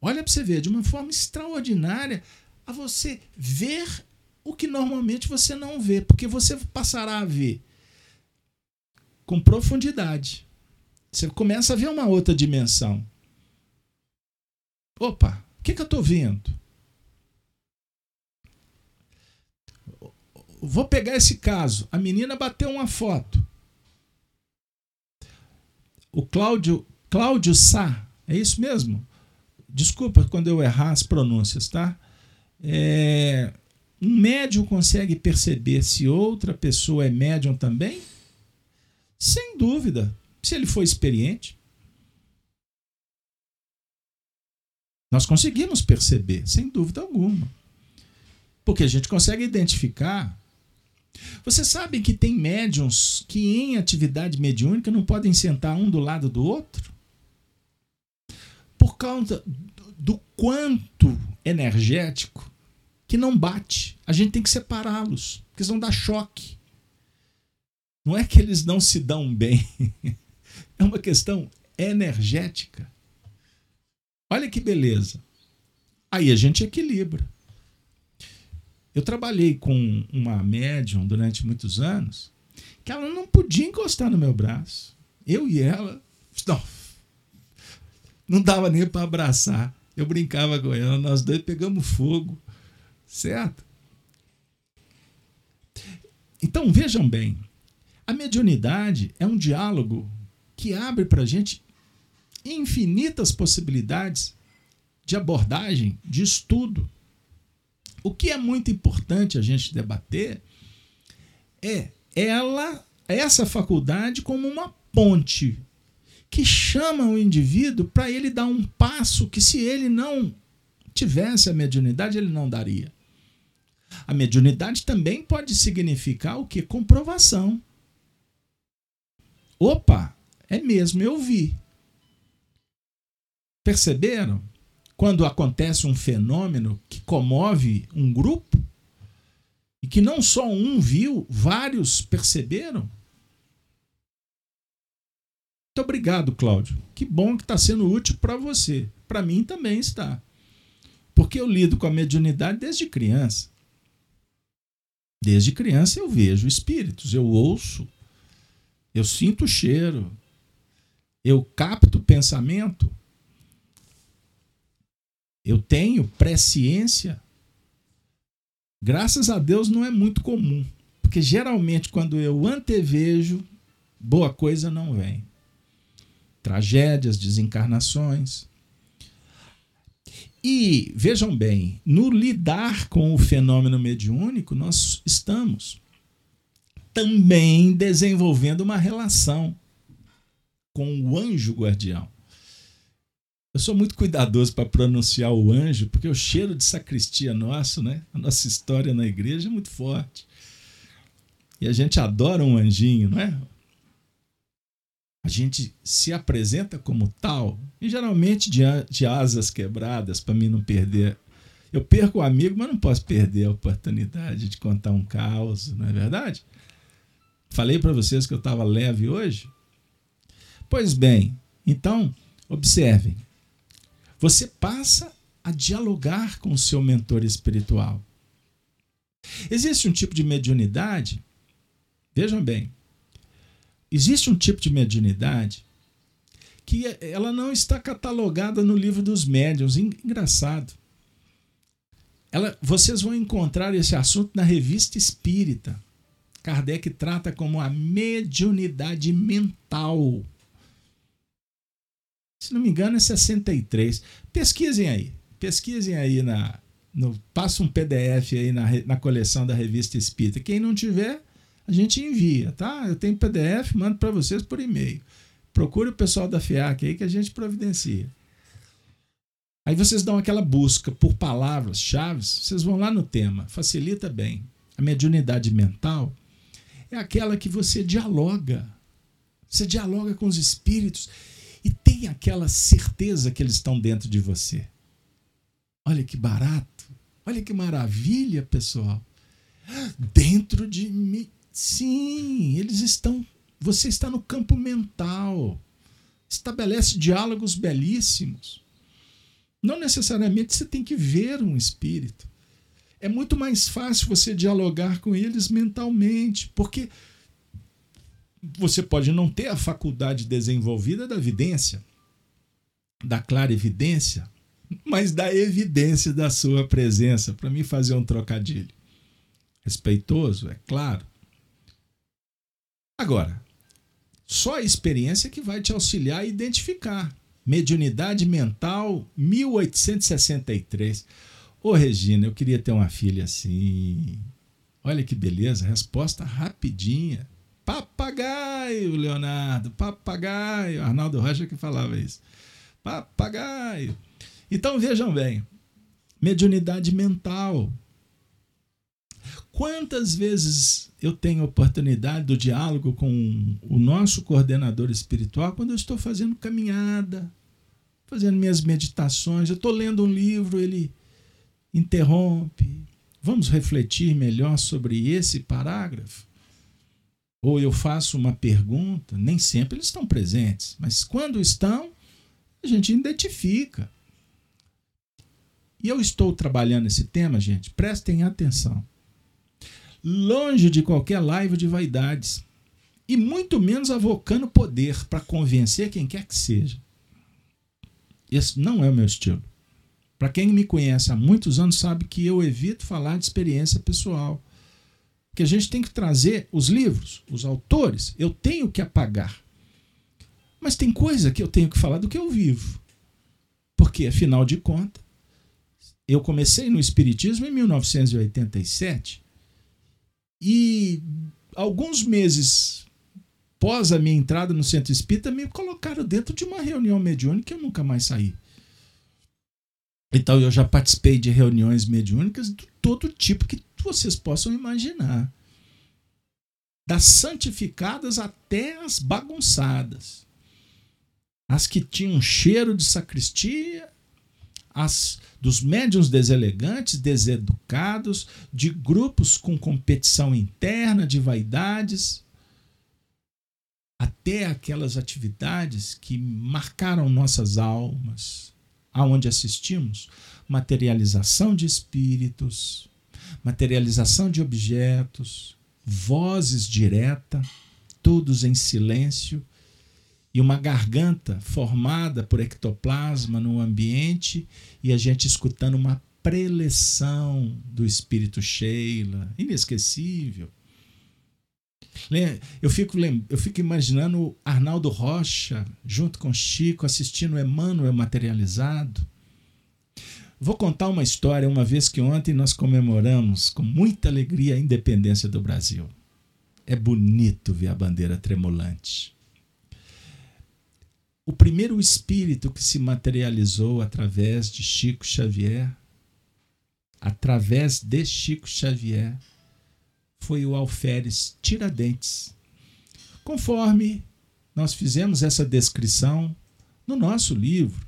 olha para você ver, de uma forma extraordinária, a você ver o que normalmente você não vê, porque você passará a ver com profundidade. Você começa a ver uma outra dimensão. Opa, o que, que eu estou vendo? Vou pegar esse caso. A menina bateu uma foto. O Cláudio, Cláudio Sá, é isso mesmo? Desculpa quando eu errar as pronúncias, tá? É, um médium consegue perceber se outra pessoa é médium também? Sem dúvida, se ele for experiente. Nós conseguimos perceber, sem dúvida alguma. Porque a gente consegue identificar. Você sabe que tem médiums que em atividade mediúnica não podem sentar um do lado do outro? Por causa do quanto energético que não bate. A gente tem que separá-los, porque senão dá choque. Não é que eles não se dão bem, é uma questão energética. Olha que beleza. Aí a gente equilibra. Eu trabalhei com uma médium durante muitos anos que ela não podia encostar no meu braço. Eu e ela, não, não dava nem para abraçar. Eu brincava com ela, nós dois pegamos fogo, certo? Então vejam bem, a mediunidade é um diálogo que abre para a gente infinitas possibilidades de abordagem, de estudo. O que é muito importante a gente debater é ela, essa faculdade como uma ponte que chama o indivíduo para ele dar um passo que se ele não tivesse a mediunidade, ele não daria. A mediunidade também pode significar o que? Comprovação. Opa, é mesmo, eu vi. Perceberam? Quando acontece um fenômeno que comove um grupo e que não só um viu, vários perceberam. Muito obrigado, Cláudio. Que bom que está sendo útil para você. Para mim também está. Porque eu lido com a mediunidade desde criança. Desde criança eu vejo espíritos, eu ouço, eu sinto o cheiro, eu capto o pensamento. Eu tenho presciência. Graças a Deus não é muito comum, porque geralmente quando eu antevejo, boa coisa não vem. tragédias, desencarnações. E vejam bem, no lidar com o fenômeno mediúnico, nós estamos também desenvolvendo uma relação com o anjo guardião. Eu sou muito cuidadoso para pronunciar o anjo, porque o cheiro de sacristia nosso, né? A nossa história na igreja é muito forte. E a gente adora um anjinho, não é? A gente se apresenta como tal, e geralmente de, asas quebradas, para mim não perder. Eu perco o amigo, mas não posso perder a oportunidade de contar um caos, não é verdade? Falei para vocês que eu estava leve hoje? Pois bem, então, observem. Você passa a dialogar com o seu mentor espiritual. Existe um tipo de mediunidade, vejam bem, existe um tipo de mediunidade que ela não está catalogada no livro dos médiuns. Engraçado. Ela, vocês vão encontrar esse assunto na revista Espírita. Kardec trata como a mediunidade mental. Se não me engano, é 63. Pesquisem aí. Pesquisem aí na. No, passa um PDF aí na, na coleção da revista Espírita. Quem não tiver, a gente envia, tá? Eu tenho PDF, mando para vocês por e-mail. Procure o pessoal da FIAC aí que a gente providencia. Aí vocês dão aquela busca por palavras-chave, vocês vão lá no tema, facilita bem. A mediunidade mental é aquela que você dialoga. Você dialoga com os espíritos e tem aquela certeza que eles estão dentro de você. Olha que barato, olha que maravilha, pessoal. Dentro de mim. Sim, eles estão. Você está no campo mental. Estabelece diálogos belíssimos. Não necessariamente você tem que ver um espírito. É muito mais fácil você dialogar com eles mentalmente, porque você pode não ter a faculdade desenvolvida da evidência, da clara evidência, mas da evidência da sua presença, para mim fazer um trocadilho. Respeitoso, é claro. Agora, só a experiência que vai te auxiliar a identificar. Mediunidade mental 1863. Ô Regina, eu queria ter uma filha assim. Olha que beleza, resposta rapidinha. Papagaio, Leonardo, papagaio. Arnaldo Rocha que falava isso. Papagaio. Então vejam bem, mediunidade mental. Quantas vezes eu tenho oportunidade do diálogo com o nosso coordenador espiritual quando eu estou fazendo caminhada, fazendo minhas meditações, eu estou lendo um livro, ele interrompe. Vamos refletir melhor sobre esse parágrafo? Ou eu faço uma pergunta, nem sempre eles estão presentes, mas quando estão, a gente identifica. E eu estou trabalhando esse tema, gente, prestem atenção. Longe de qualquer live de vaidades, e muito menos avocando poder para convencer quem quer que seja. Esse não é o meu estilo. Para quem me conhece há muitos anos sabe que eu evito falar de experiência pessoal que a gente tem que trazer os livros, os autores, eu tenho que apagar. Mas tem coisa que eu tenho que falar do que eu vivo. Porque, afinal de contas, eu comecei no Espiritismo em 1987 e alguns meses pós a minha entrada no Centro Espírita me colocaram dentro de uma reunião mediúnica e eu nunca mais saí. Então eu já participei de reuniões mediúnicas de todo tipo que vocês possam imaginar. Das santificadas até as bagunçadas. As que tinham cheiro de sacristia, as dos médiuns deselegantes, deseducados, de grupos com competição interna, de vaidades, até aquelas atividades que marcaram nossas almas, aonde assistimos materialização de espíritos, materialização de objetos, vozes direta, todos em silêncio, e uma garganta formada por ectoplasma no ambiente e a gente escutando uma preleção do espírito Sheila, inesquecível. Eu fico, eu fico imaginando Arnaldo Rocha junto com Chico assistindo Emmanuel materializado. Vou contar uma história, uma vez que ontem nós comemoramos com muita alegria a independência do Brasil. É bonito ver a bandeira tremulante. O primeiro espírito que se materializou através de Chico Xavier, através de Chico Xavier, foi o alferes Tiradentes. Conforme nós fizemos essa descrição no nosso livro,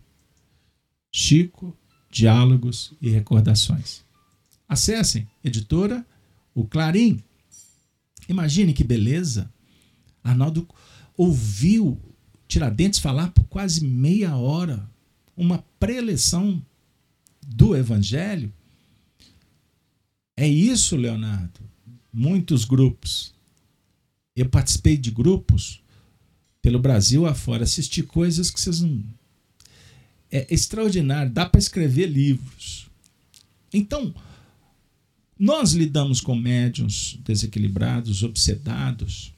Chico, Diálogos e Recordações. Acessem, editora O Clarim. Imagine que beleza. Arnaldo ouviu Tiradentes falar por quase meia hora uma preleção do Evangelho. É isso, Leonardo muitos grupos. Eu participei de grupos pelo Brasil afora, assisti coisas que vocês não. É extraordinário, dá para escrever livros. Então, nós lidamos com médiums desequilibrados, obsedados,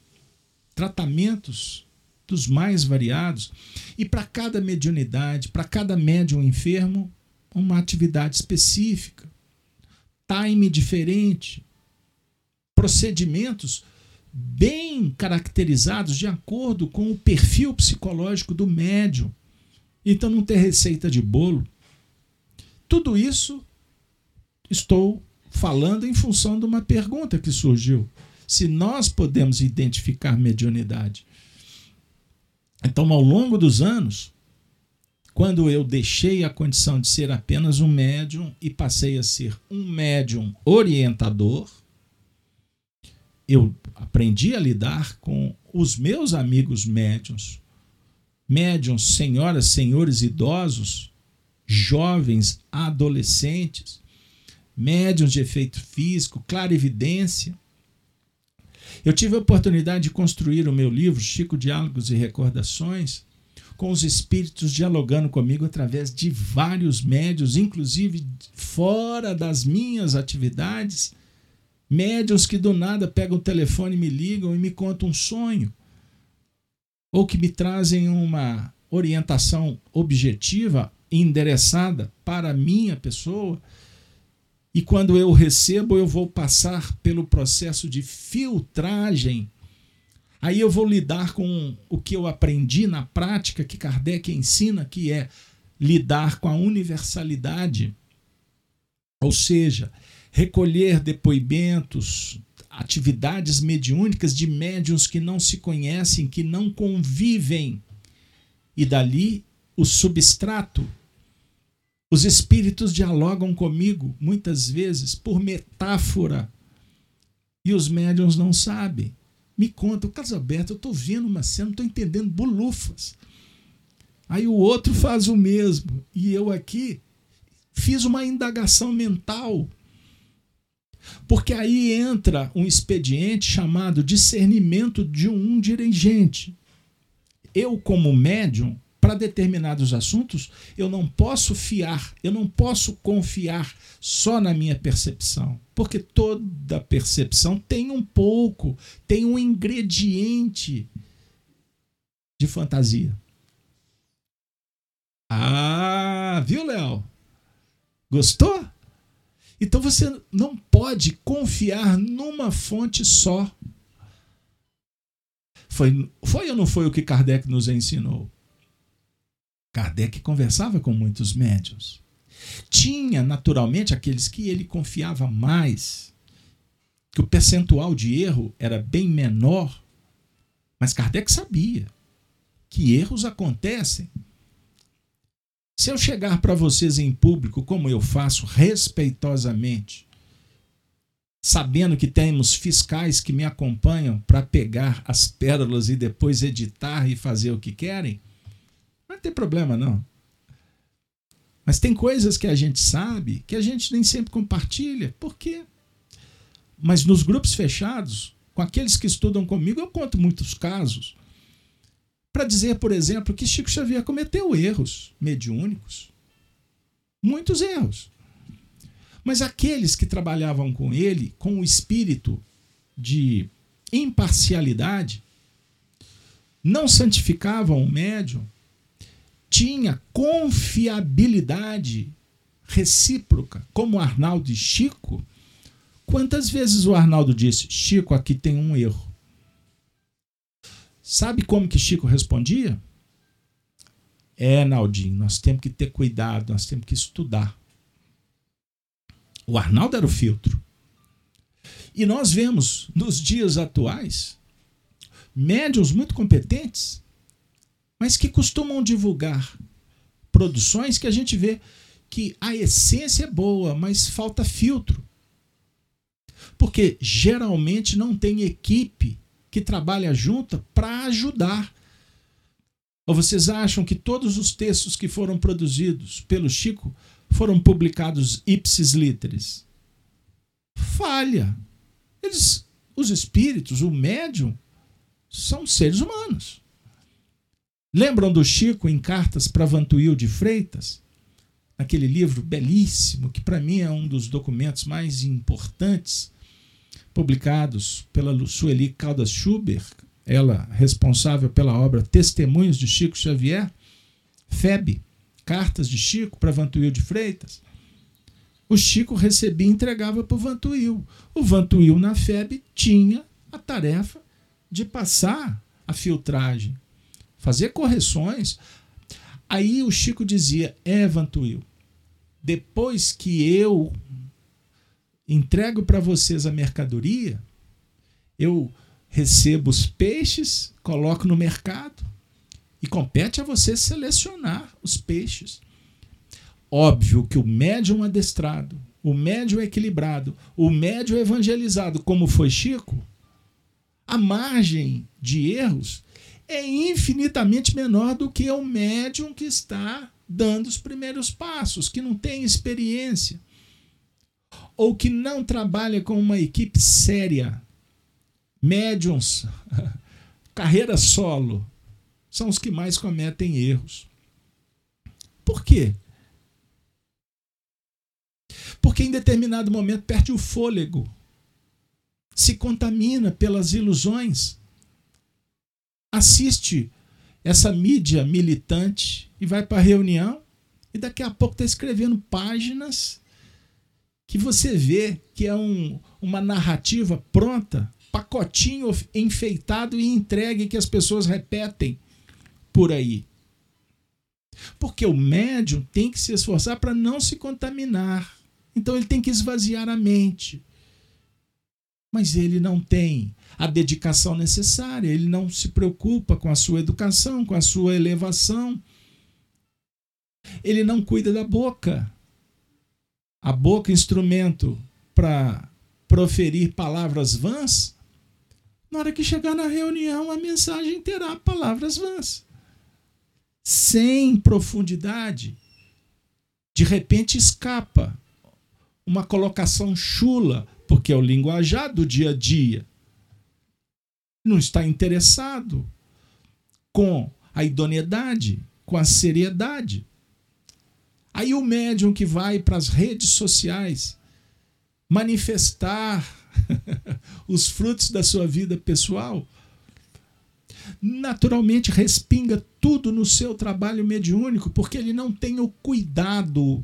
tratamentos dos mais variados, e para cada mediunidade, para cada médium enfermo, uma atividade específica, time diferente, procedimentos bem caracterizados de acordo com o perfil psicológico do médium. Então não tem receita de bolo. Tudo isso estou falando em função de uma pergunta que surgiu. Se nós podemos identificar mediunidade. Então, ao longo dos anos, quando eu deixei a condição de ser apenas um médium e passei a ser um médium orientador, eu aprendi a lidar com os meus amigos médiums, médiums, senhoras, senhores idosos, jovens, adolescentes, médiums de efeito físico, clarividência. Eu tive a oportunidade de construir o meu livro, Chico Diálogos e Recordações, com os espíritos dialogando comigo através de vários médios, inclusive fora das minhas atividades Médiuns que do nada pegam o telefone, me ligam e me contam um sonho. Ou que me trazem uma orientação objetiva, endereçada para a minha pessoa. E quando eu recebo, eu vou passar pelo processo de filtragem. Aí eu vou lidar com o que eu aprendi na prática que Kardec ensina, que é lidar com a universalidade. Ou seja, recolher depoimentos, atividades mediúnicas de médiuns que não se conhecem, que não convivem. E dali o substrato. Os espíritos dialogam comigo muitas vezes por metáfora. E os médiuns não sabem. Me contam, Carlos Alberto, eu estou vendo uma cena, não estou entendendo bolufas. Aí o outro faz o mesmo. E eu aqui fiz uma indagação mental porque aí entra um expediente chamado discernimento de um dirigente. Eu, como médium, para determinados assuntos, eu não posso fiar, eu não posso confiar só na minha percepção. Porque toda percepção tem um pouco, tem um ingrediente de fantasia. Ah, viu, Léo? Gostou? Então você não pode confiar numa fonte só. Foi, foi ou não foi o que Kardec nos ensinou? Kardec conversava com muitos médios. Tinha, naturalmente, aqueles que ele confiava mais, que o percentual de erro era bem menor, mas Kardec sabia que erros acontecem se eu chegar para vocês em público, como eu faço, respeitosamente, sabendo que temos fiscais que me acompanham para pegar as pérolas e depois editar e fazer o que querem, não tem problema não. Mas tem coisas que a gente sabe que a gente nem sempre compartilha. Por quê? Mas nos grupos fechados, com aqueles que estudam comigo, eu conto muitos casos para dizer, por exemplo, que Chico Xavier cometeu erros mediúnicos. Muitos erros. Mas aqueles que trabalhavam com ele, com o espírito de imparcialidade, não santificavam o médium, tinha confiabilidade recíproca, como Arnaldo e Chico. Quantas vezes o Arnaldo disse: Chico, aqui tem um erro? Sabe como que Chico respondia? É, Naldinho, nós temos que ter cuidado, nós temos que estudar. O Arnaldo era o filtro. E nós vemos nos dias atuais médiums muito competentes, mas que costumam divulgar produções que a gente vê que a essência é boa, mas falta filtro. Porque geralmente não tem equipe que trabalha junta para ajudar. Ou vocês acham que todos os textos que foram produzidos pelo Chico foram publicados ipsis literis? Falha. Eles, os espíritos, o médium, são seres humanos. Lembram do Chico em Cartas para Vantuil de Freitas? Aquele livro belíssimo, que para mim é um dos documentos mais importantes, publicados pela Sueli Caldas Schubert, ela responsável pela obra Testemunhos de Chico Xavier, FEB, Cartas de Chico para Vantuil de Freitas. O Chico recebia e entregava para o Vantuil. O Vantuil, na FEB, tinha a tarefa de passar a filtragem, fazer correções. Aí o Chico dizia: É, Vantuil, depois que eu entrego para vocês a mercadoria, eu recebo os peixes, coloco no mercado e compete a vocês selecionar os peixes. Óbvio que o médium adestrado, o médium equilibrado, o médium evangelizado, como foi Chico, a margem de erros é infinitamente menor do que o médium que está dando os primeiros passos, que não tem experiência, ou que não trabalha com uma equipe séria. Médiums, carreira solo, são os que mais cometem erros. Por quê? Porque em determinado momento perde o fôlego, se contamina pelas ilusões, assiste essa mídia militante e vai para a reunião e daqui a pouco está escrevendo páginas que você vê que é um, uma narrativa pronta, pacotinho enfeitado e entregue que as pessoas repetem por aí. Porque o médium tem que se esforçar para não se contaminar. Então ele tem que esvaziar a mente. Mas ele não tem a dedicação necessária, ele não se preocupa com a sua educação, com a sua elevação. Ele não cuida da boca. A boca, instrumento para proferir palavras vãs, na hora que chegar na reunião, a mensagem terá palavras vãs. Sem profundidade, de repente escapa uma colocação chula, porque é o linguajar do dia a dia. Não está interessado com a idoneidade, com a seriedade. Aí o médium que vai para as redes sociais manifestar os frutos da sua vida pessoal, naturalmente respinga tudo no seu trabalho mediúnico, porque ele não tem o cuidado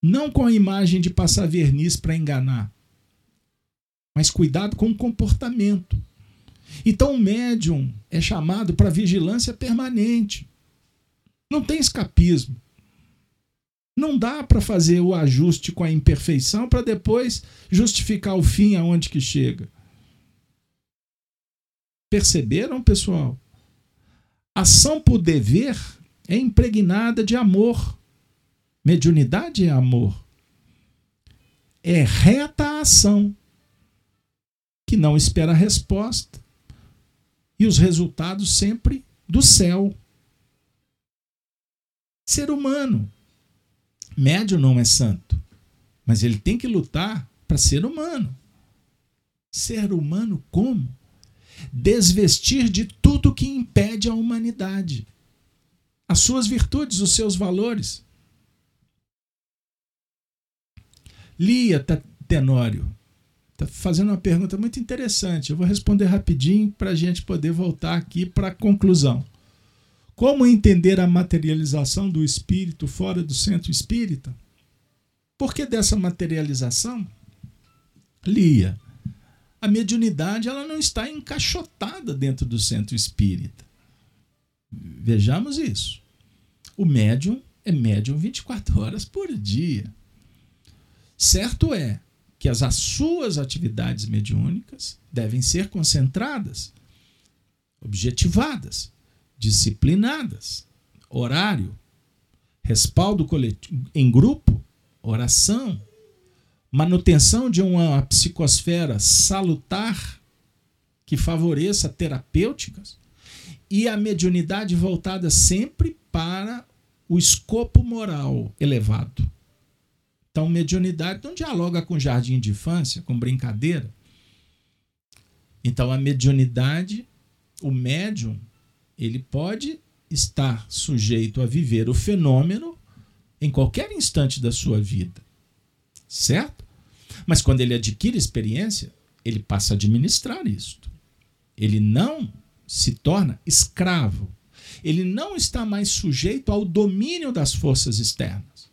não com a imagem de passar verniz para enganar, mas cuidado com o comportamento. Então o médium é chamado para vigilância permanente. Não tem escapismo. Não dá para fazer o ajuste com a imperfeição para depois justificar o fim aonde que chega. Perceberam, pessoal? Ação por dever é impregnada de amor. Mediunidade é amor. É reta ação que não espera resposta e os resultados sempre do céu. Ser humano. Médio não é santo, mas ele tem que lutar para ser humano. Ser humano como? Desvestir de tudo que impede a humanidade. As suas virtudes, os seus valores. Lia Tenório. está fazendo uma pergunta muito interessante. Eu vou responder rapidinho para a gente poder voltar aqui para a conclusão. Como entender a materialização do espírito fora do centro espírita? Por que dessa materialização? Lia, a mediunidade ela não está encaixotada dentro do centro espírita. Vejamos isso. O médium é médium 24 horas por dia. Certo é que as, as suas atividades mediúnicas devem ser concentradas, objetivadas, disciplinadas, horário, respaldo coletivo, em grupo, oração, manutenção de uma psicosfera salutar que favoreça terapêuticas. E a mediunidade voltada sempre para o escopo moral elevado. Então, mediunidade não dialoga com jardim de infância, com brincadeira. Então, a mediunidade, o médium, ele pode estar sujeito a viver o fenômeno em qualquer instante da sua vida. Certo? Mas quando ele adquire experiência, ele passa a administrar isto. Ele não se torna escravo. Ele não está mais sujeito ao domínio das forças externas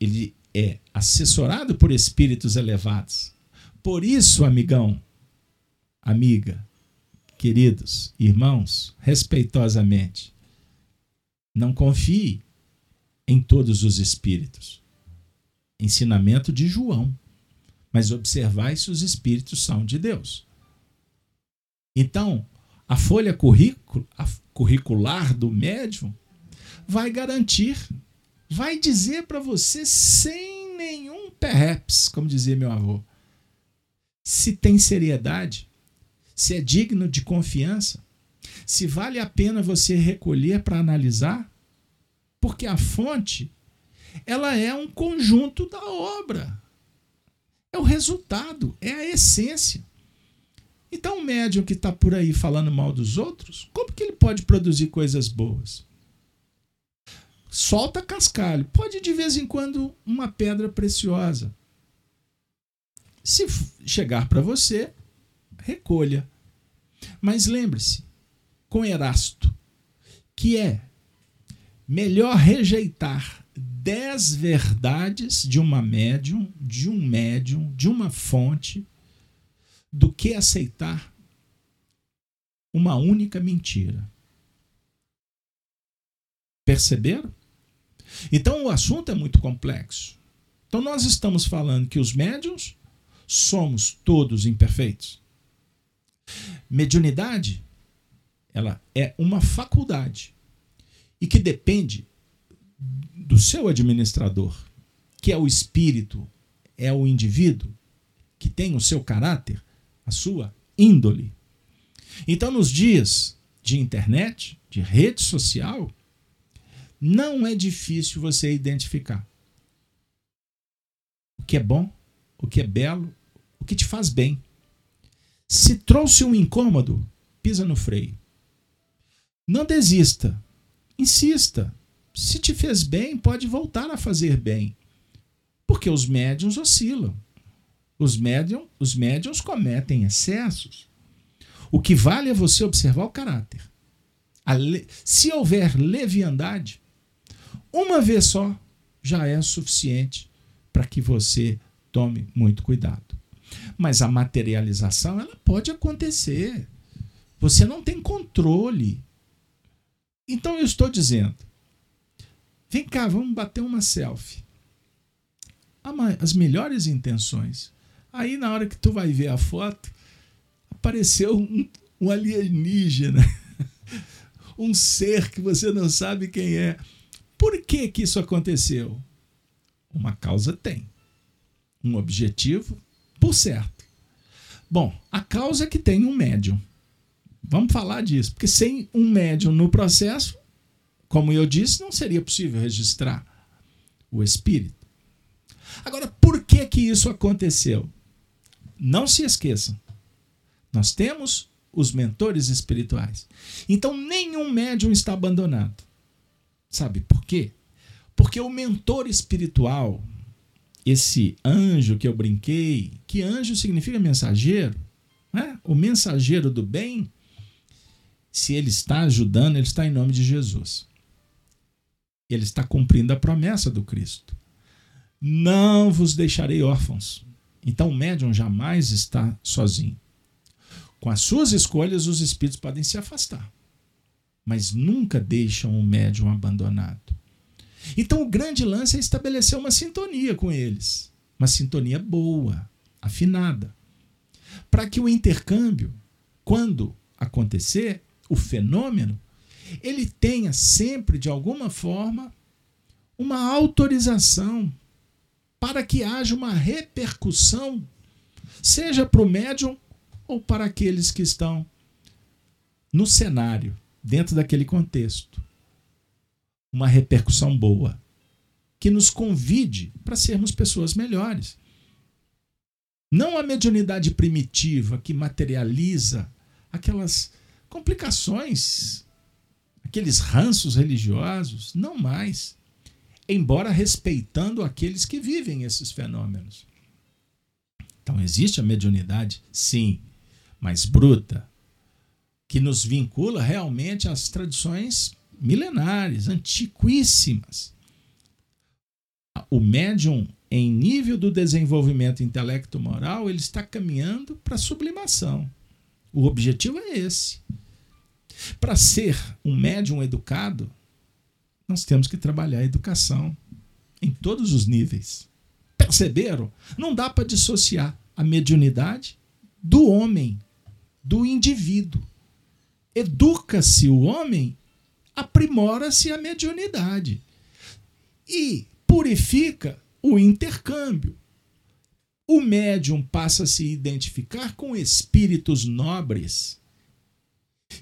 ele é assessorado por espíritos elevados. Por isso, amigão, amiga, queridos irmãos, respeitosamente, não confie em todos os espíritos. Ensinamento de João. Mas observai se os espíritos são de Deus. Então, a folha curricular do médium vai garantir vai dizer para você sem nenhum perhaps, como dizia meu avô, se tem seriedade, se é digno de confiança, se vale a pena você recolher para analisar, porque a fonte ela é um conjunto da obra. É o resultado, é a essência. Então, o médium que está por aí falando mal dos outros, como que ele pode produzir coisas boas? solta cascalho. Pode de vez em quando uma pedra preciosa. Se chegar para você, recolha. Mas lembre-se, com Erasto, que é melhor rejeitar dez verdades de uma médium, de um médium, de uma fonte, do que aceitar uma única mentira. Perceberam? Então o assunto é muito complexo. Então nós estamos falando que os médiums somos todos imperfeitos. Mediunidade, ela é uma faculdade e que depende do seu administrador, que é o espírito, é o indivíduo que tem o seu caráter, a sua índole. Então, nos dias de internet, de rede social, não é difícil você identificar o que é bom, o que é belo, o que te faz bem. Se trouxe um incômodo, pisa no freio. Não desista. Insista. Se te fez bem, pode voltar a fazer bem. Porque os médiums oscilam. Os, médium, os médiums cometem excessos. O que vale é você observar o caráter. Le... Se houver leviandade, uma vez só já é suficiente para que você tome muito cuidado. Mas a materialização ela pode acontecer. Você não tem controle. Então eu estou dizendo, vem cá, vamos bater uma selfie. As melhores intenções. Aí na hora que tu vai ver a foto, apareceu um, um alienígena, um ser que você não sabe quem é. Por que, que isso aconteceu? Uma causa tem. Um objetivo, por certo. Bom, a causa é que tem um médium. Vamos falar disso, porque sem um médium no processo, como eu disse, não seria possível registrar o espírito. Agora, por que que isso aconteceu? Não se esqueçam. Nós temos os mentores espirituais. Então, nenhum médium está abandonado. Sabe por quê? Porque o mentor espiritual, esse anjo que eu brinquei, que anjo significa mensageiro, né? o mensageiro do bem, se ele está ajudando, ele está em nome de Jesus. Ele está cumprindo a promessa do Cristo. Não vos deixarei órfãos. Então o médium jamais está sozinho. Com as suas escolhas, os espíritos podem se afastar, mas nunca deixam o médium abandonado. Então o grande lance é estabelecer uma sintonia com eles, uma sintonia boa, afinada, para que o intercâmbio, quando acontecer, o fenômeno, ele tenha sempre, de alguma forma, uma autorização para que haja uma repercussão, seja para o médium ou para aqueles que estão no cenário, dentro daquele contexto. Uma repercussão boa, que nos convide para sermos pessoas melhores. Não a mediunidade primitiva que materializa aquelas complicações, aqueles ranços religiosos, não mais. Embora respeitando aqueles que vivem esses fenômenos. Então existe a mediunidade, sim, mais bruta, que nos vincula realmente às tradições milenares, antiquíssimas. O médium, em nível do desenvolvimento intelecto-moral, ele está caminhando para a sublimação. O objetivo é esse. Para ser um médium educado, nós temos que trabalhar a educação em todos os níveis. Perceberam? Não dá para dissociar a mediunidade do homem do indivíduo. Educa-se o homem, aprimora-se a mediunidade. E purifica o intercâmbio. O médium passa a se identificar com espíritos nobres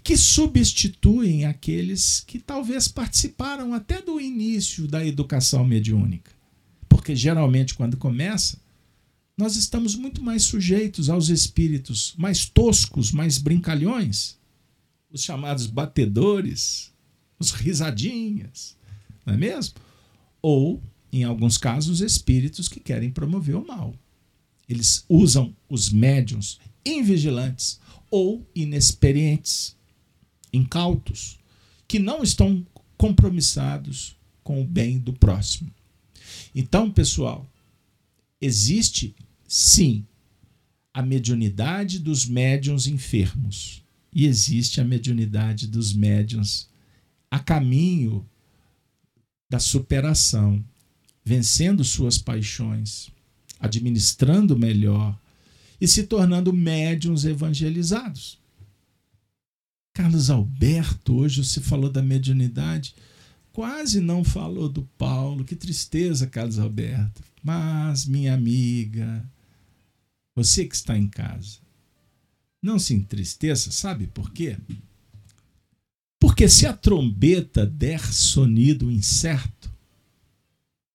que substituem aqueles que talvez participaram até do início da educação mediúnica. Porque geralmente, quando começa, nós estamos muito mais sujeitos aos espíritos mais toscos, mais brincalhões, os chamados batedores, os risadinhas, não é mesmo? Ou, em alguns casos, espíritos que querem promover o mal. Eles usam os médiums invigilantes ou inexperientes, incautos, que não estão compromissados com o bem do próximo. Então, pessoal, existe sim a mediunidade dos médiuns enfermos e existe a mediunidade dos médiuns a caminho da superação, vencendo suas paixões, administrando melhor e se tornando médiuns evangelizados. Carlos Alberto, hoje se falou da mediunidade, quase não falou do Paulo. Que tristeza, Carlos Alberto. Mas, minha amiga, você que está em casa, não se entristeça, sabe por quê? Porque se a trombeta der sonido incerto,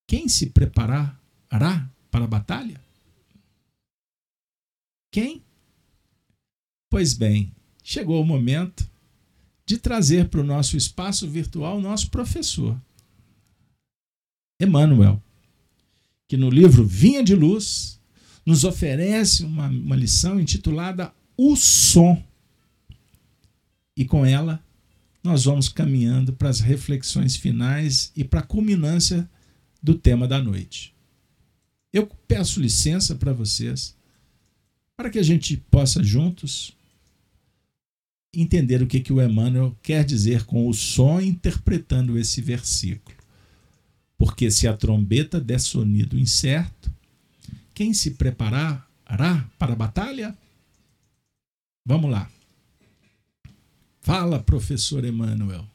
quem se preparará para a batalha? Quem? Pois bem, chegou o momento de trazer para o nosso espaço virtual nosso professor, Emmanuel que no livro Vinha de Luz nos oferece uma, uma lição intitulada O Som. E com ela nós vamos caminhando para as reflexões finais e para a culminância do tema da noite. Eu peço licença para vocês para que a gente possa juntos entender o que, que o Emmanuel quer dizer com o som interpretando esse versículo. Porque se a trombeta der sonido incerto, quem se preparará para a batalha? Vamos lá. Fala, professor Emanuel.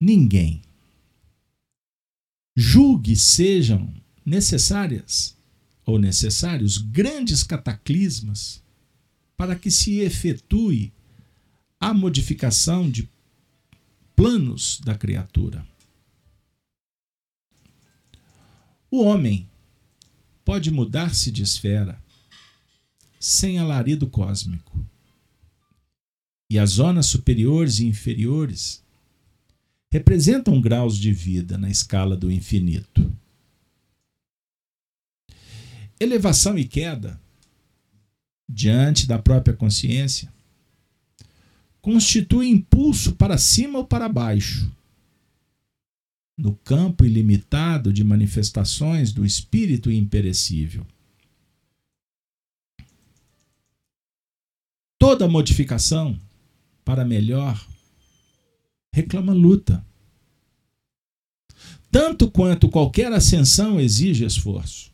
Ninguém julgue sejam necessárias ou necessários grandes cataclismas para que se efetue a modificação de planos da criatura. O homem pode mudar-se de esfera sem alarido cósmico. E as zonas superiores e inferiores representam graus de vida na escala do infinito. elevação e queda diante da própria consciência constitui impulso para cima ou para baixo. No campo ilimitado de manifestações do espírito imperecível. Toda modificação para melhor reclama luta. Tanto quanto qualquer ascensão exige esforço.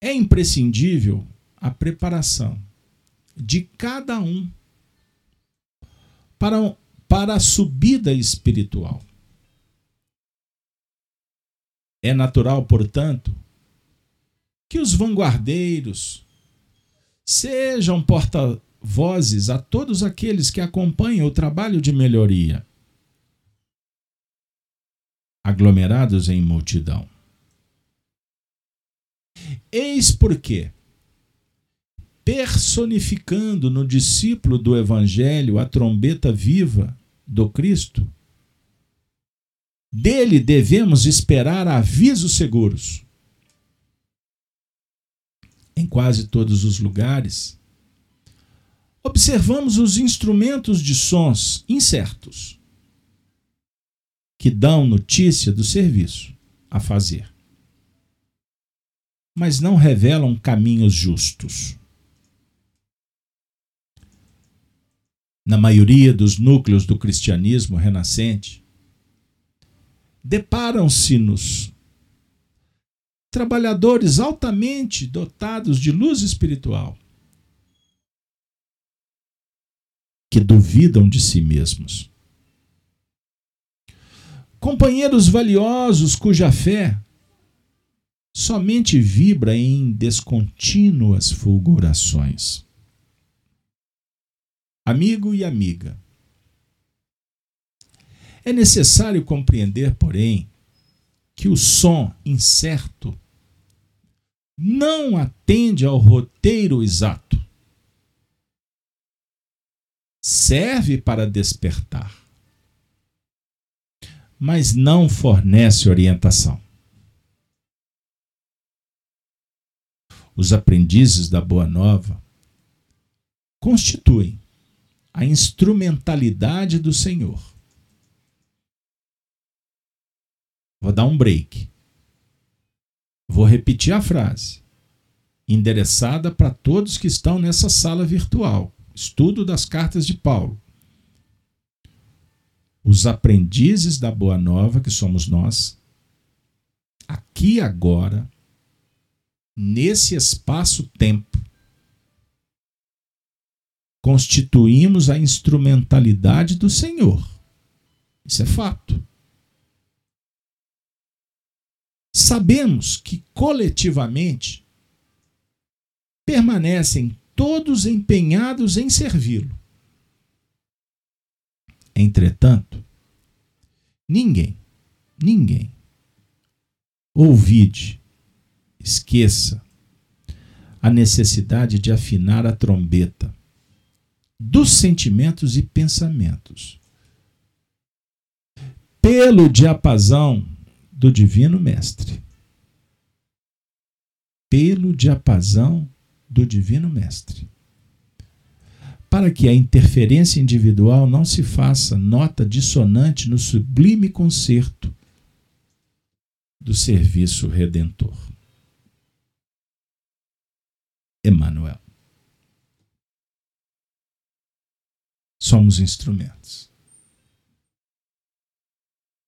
É imprescindível a preparação de cada um para, para a subida espiritual. É natural, portanto, que os vanguardeiros sejam porta-vozes a todos aqueles que acompanham o trabalho de melhoria, aglomerados em multidão. Eis porque personificando no discípulo do Evangelho a trombeta viva do Cristo, dele devemos esperar avisos seguros. Em quase todos os lugares, observamos os instrumentos de sons incertos que dão notícia do serviço a fazer, mas não revelam caminhos justos. na maioria dos núcleos do cristianismo renascente, deparam-se-nos trabalhadores altamente dotados de luz espiritual que duvidam de si mesmos. Companheiros valiosos cuja fé somente vibra em descontínuas fulgurações amigo e amiga. É necessário compreender, porém, que o som incerto não atende ao roteiro exato. Serve para despertar, mas não fornece orientação. Os aprendizes da Boa Nova constituem a instrumentalidade do Senhor. Vou dar um break. Vou repetir a frase, endereçada para todos que estão nessa sala virtual. Estudo das cartas de Paulo. Os aprendizes da Boa Nova, que somos nós, aqui agora, nesse espaço-tempo, constituímos a instrumentalidade do Senhor. Isso é fato. Sabemos que coletivamente permanecem todos empenhados em servi-lo. Entretanto, ninguém, ninguém, ouvide, esqueça a necessidade de afinar a trombeta dos sentimentos e pensamentos. Pelo diapasão do Divino Mestre. Pelo diapasão do Divino Mestre. Para que a interferência individual não se faça nota dissonante no sublime concerto do serviço redentor. Emmanuel. somos instrumentos.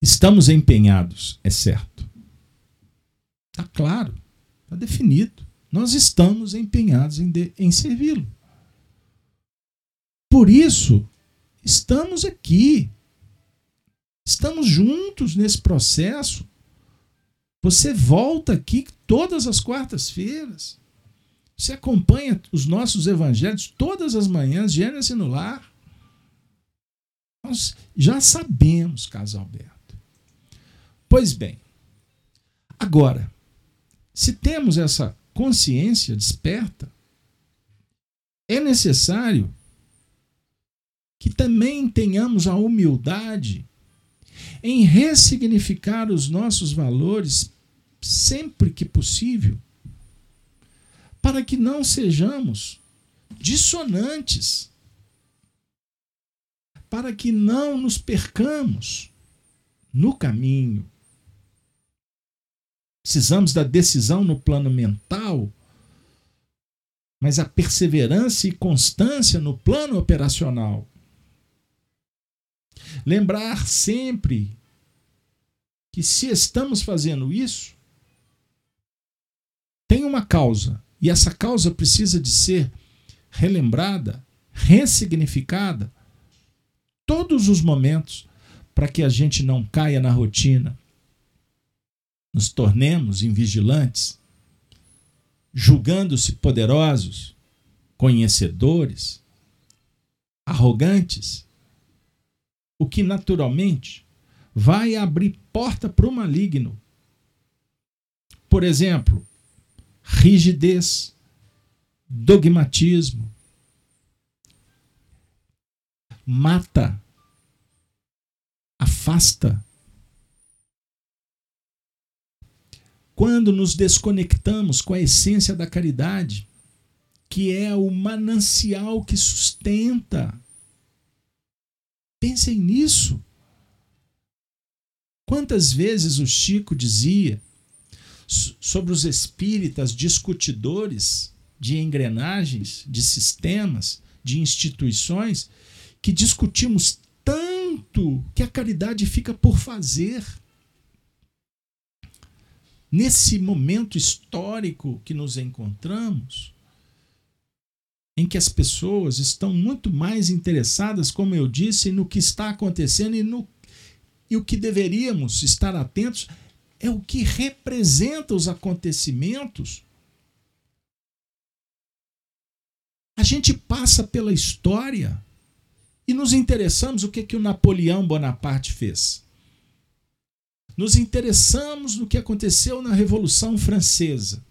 Estamos empenhados, é certo. Está claro, está definido. Nós estamos empenhados em, em servi-lo. Por isso, estamos aqui. Estamos juntos nesse processo. Você volta aqui todas as quartas-feiras. Você acompanha os nossos evangelhos todas as manhãs, Gênesis no lar. Nós já sabemos, caso Alberto. Pois bem, agora, se temos essa consciência desperta, é necessário que também tenhamos a humildade em ressignificar os nossos valores sempre que possível, para que não sejamos dissonantes, para que não nos percamos no caminho. Precisamos da decisão no plano mental, mas a perseverança e constância no plano operacional. Lembrar sempre que se estamos fazendo isso, tem uma causa, e essa causa precisa de ser relembrada, ressignificada todos os momentos para que a gente não caia na rotina, nos tornemos invigilantes, julgando-se poderosos, conhecedores, arrogantes, o que naturalmente vai abrir porta para o maligno. Por exemplo, rigidez, dogmatismo, mata, afasta. Quando nos desconectamos com a essência da caridade, que é o manancial que sustenta. Pensem nisso. Quantas vezes o Chico dizia sobre os espíritas discutidores de engrenagens, de sistemas, de instituições, que discutimos tanto que a caridade fica por fazer. Nesse momento histórico que nos encontramos, em que as pessoas estão muito mais interessadas, como eu disse, no que está acontecendo e, no, e o que deveríamos estar atentos é o que representa os acontecimentos. A gente passa pela história e nos interessamos o que, que o Napoleão Bonaparte fez. Nos interessamos no que aconteceu na Revolução Francesa.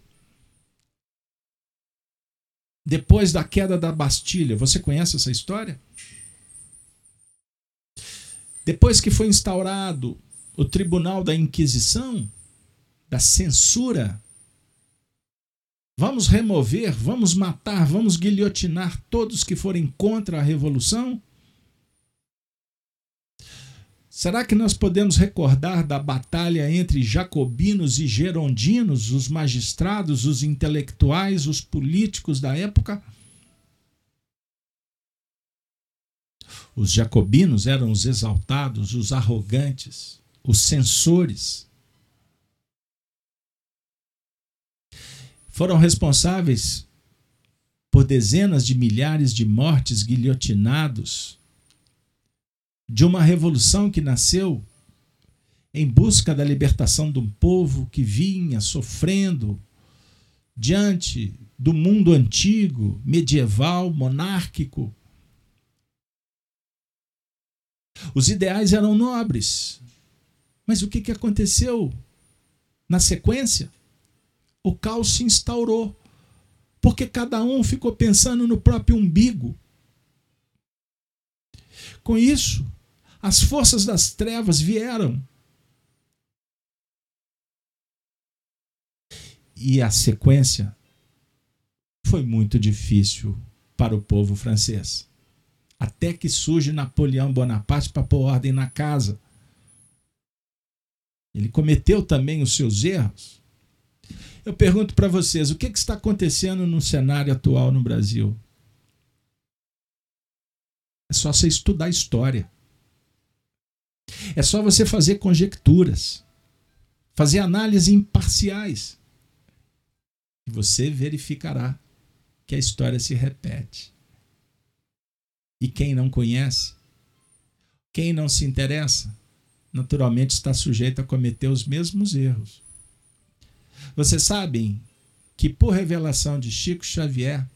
Depois da queda da Bastilha. Você conhece essa história? Depois que foi instaurado o tribunal da Inquisição, da censura, vamos remover, vamos matar, vamos guilhotinar todos que forem contra a revolução? Será que nós podemos recordar da batalha entre jacobinos e gerondinos, os magistrados, os intelectuais, os políticos da época? Os jacobinos eram os exaltados, os arrogantes, os censores. Foram responsáveis por dezenas de milhares de mortes guilhotinados de uma revolução que nasceu em busca da libertação de um povo que vinha sofrendo diante do mundo antigo, medieval, monárquico. Os ideais eram nobres, mas o que, aconteceu na sequência? O caos se instaurou, porque cada um ficou pensando no próprio umbigo. Com isso, as forças das trevas vieram. E a sequência foi muito difícil para o povo francês. Até que surge Napoleão Bonaparte para pôr ordem na casa. Ele cometeu também os seus erros. Eu pergunto para vocês: o que, que está acontecendo no cenário atual no Brasil? É só você estudar a história. É só você fazer conjecturas, fazer análises imparciais. E você verificará que a história se repete. E quem não conhece, quem não se interessa, naturalmente está sujeito a cometer os mesmos erros. Vocês sabem que, por revelação de Chico Xavier,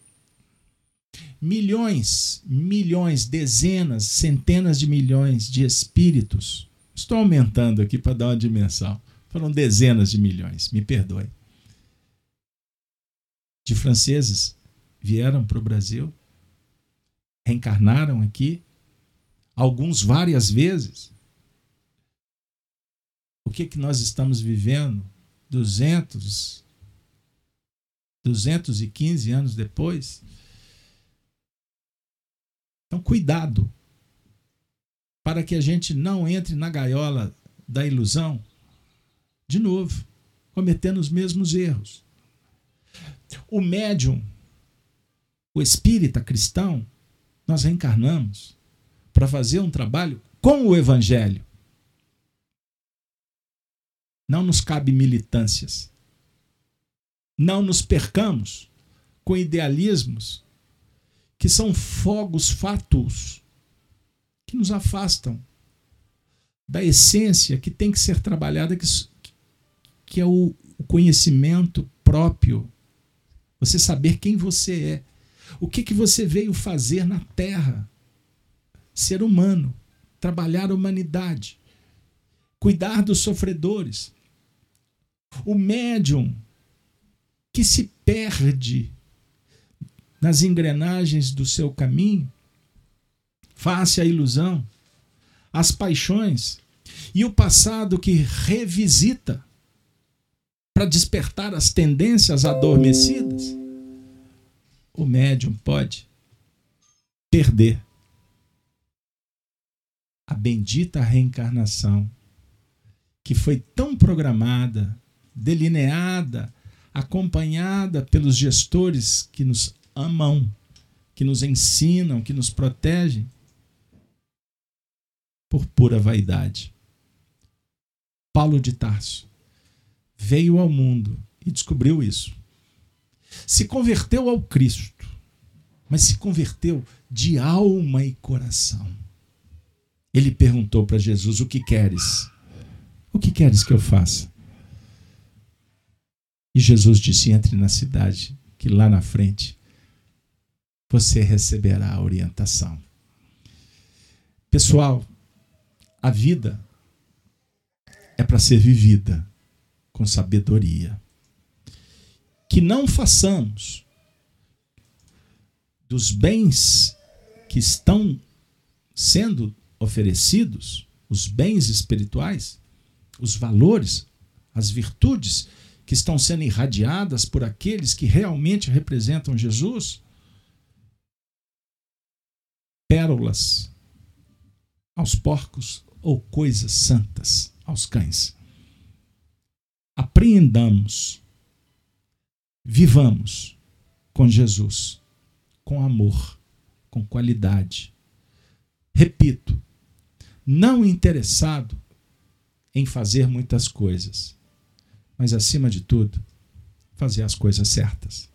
milhões, milhões, dezenas, centenas de milhões de espíritos. Estou aumentando aqui para dar uma dimensão. Foram dezenas de milhões, me perdoe. De franceses vieram para o Brasil, reencarnaram aqui, alguns várias vezes. O que, que nós estamos vivendo 200, 215 anos depois. Então, cuidado para que a gente não entre na gaiola da ilusão de novo, cometendo os mesmos erros. O médium, o espírita cristão, nós reencarnamos para fazer um trabalho com o evangelho. Não nos cabe militâncias. Não nos percamos com idealismos que são fogos fatuos que nos afastam da essência que tem que ser trabalhada, que, que é o, o conhecimento próprio. Você saber quem você é. O que, que você veio fazer na Terra? Ser humano, trabalhar a humanidade, cuidar dos sofredores. O médium que se perde nas engrenagens do seu caminho, face à ilusão, às paixões e o passado que revisita para despertar as tendências adormecidas, o médium pode perder a bendita reencarnação que foi tão programada, delineada, acompanhada pelos gestores que nos amam, que nos ensinam, que nos protegem, por pura vaidade. Paulo de Tarso veio ao mundo e descobriu isso. Se converteu ao Cristo, mas se converteu de alma e coração. Ele perguntou para Jesus: O que queres? O que queres que eu faça? E Jesus disse: Entre na cidade, que lá na frente você receberá a orientação. Pessoal, a vida é para ser vivida com sabedoria. Que não façamos dos bens que estão sendo oferecidos, os bens espirituais, os valores, as virtudes que estão sendo irradiadas por aqueles que realmente representam Jesus, pérolas aos porcos ou coisas santas aos cães. Apreendamos, vivamos com Jesus, com amor, com qualidade. Repito, não interessado em fazer muitas coisas, mas acima de tudo, fazer as coisas certas.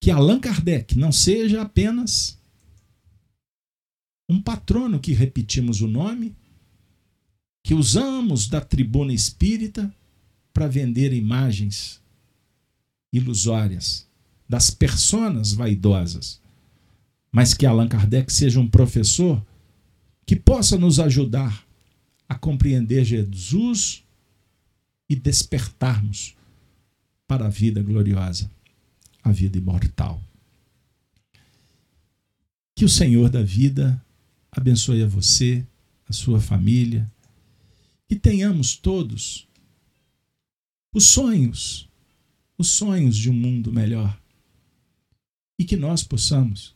Que Allan Kardec não seja apenas um patrono que repetimos o nome, que usamos da tribuna espírita para vender imagens ilusórias das personas vaidosas, mas que Allan Kardec seja um professor que possa nos ajudar a compreender Jesus e despertarmos para a vida gloriosa, a vida imortal. Que o Senhor da vida abençoe a você, a sua família, que tenhamos todos os sonhos, os sonhos de um mundo melhor e que nós possamos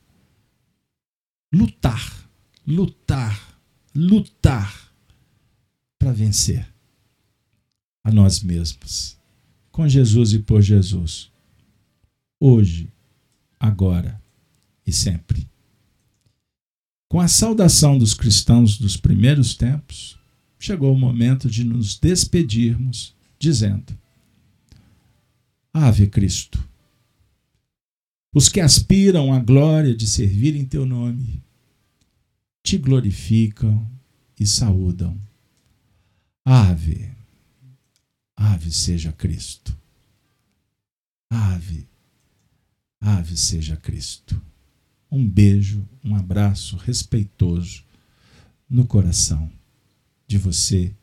lutar, lutar, lutar para vencer a nós mesmos, com Jesus e por Jesus, hoje, agora e sempre. Com a saudação dos cristãos dos primeiros tempos, chegou o momento de nos despedirmos, dizendo: Ave Cristo. Os que aspiram à glória de servir em teu nome, te glorificam e saúdam. Ave, ave seja Cristo. Ave, ave seja Cristo um beijo, um abraço respeitoso no coração de você,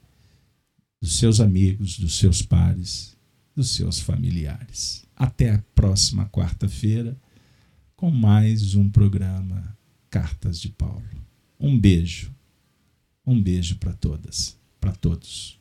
dos seus amigos, dos seus pares, dos seus familiares. Até a próxima quarta-feira com mais um programa Cartas de Paulo. Um beijo. Um beijo para todas, para todos.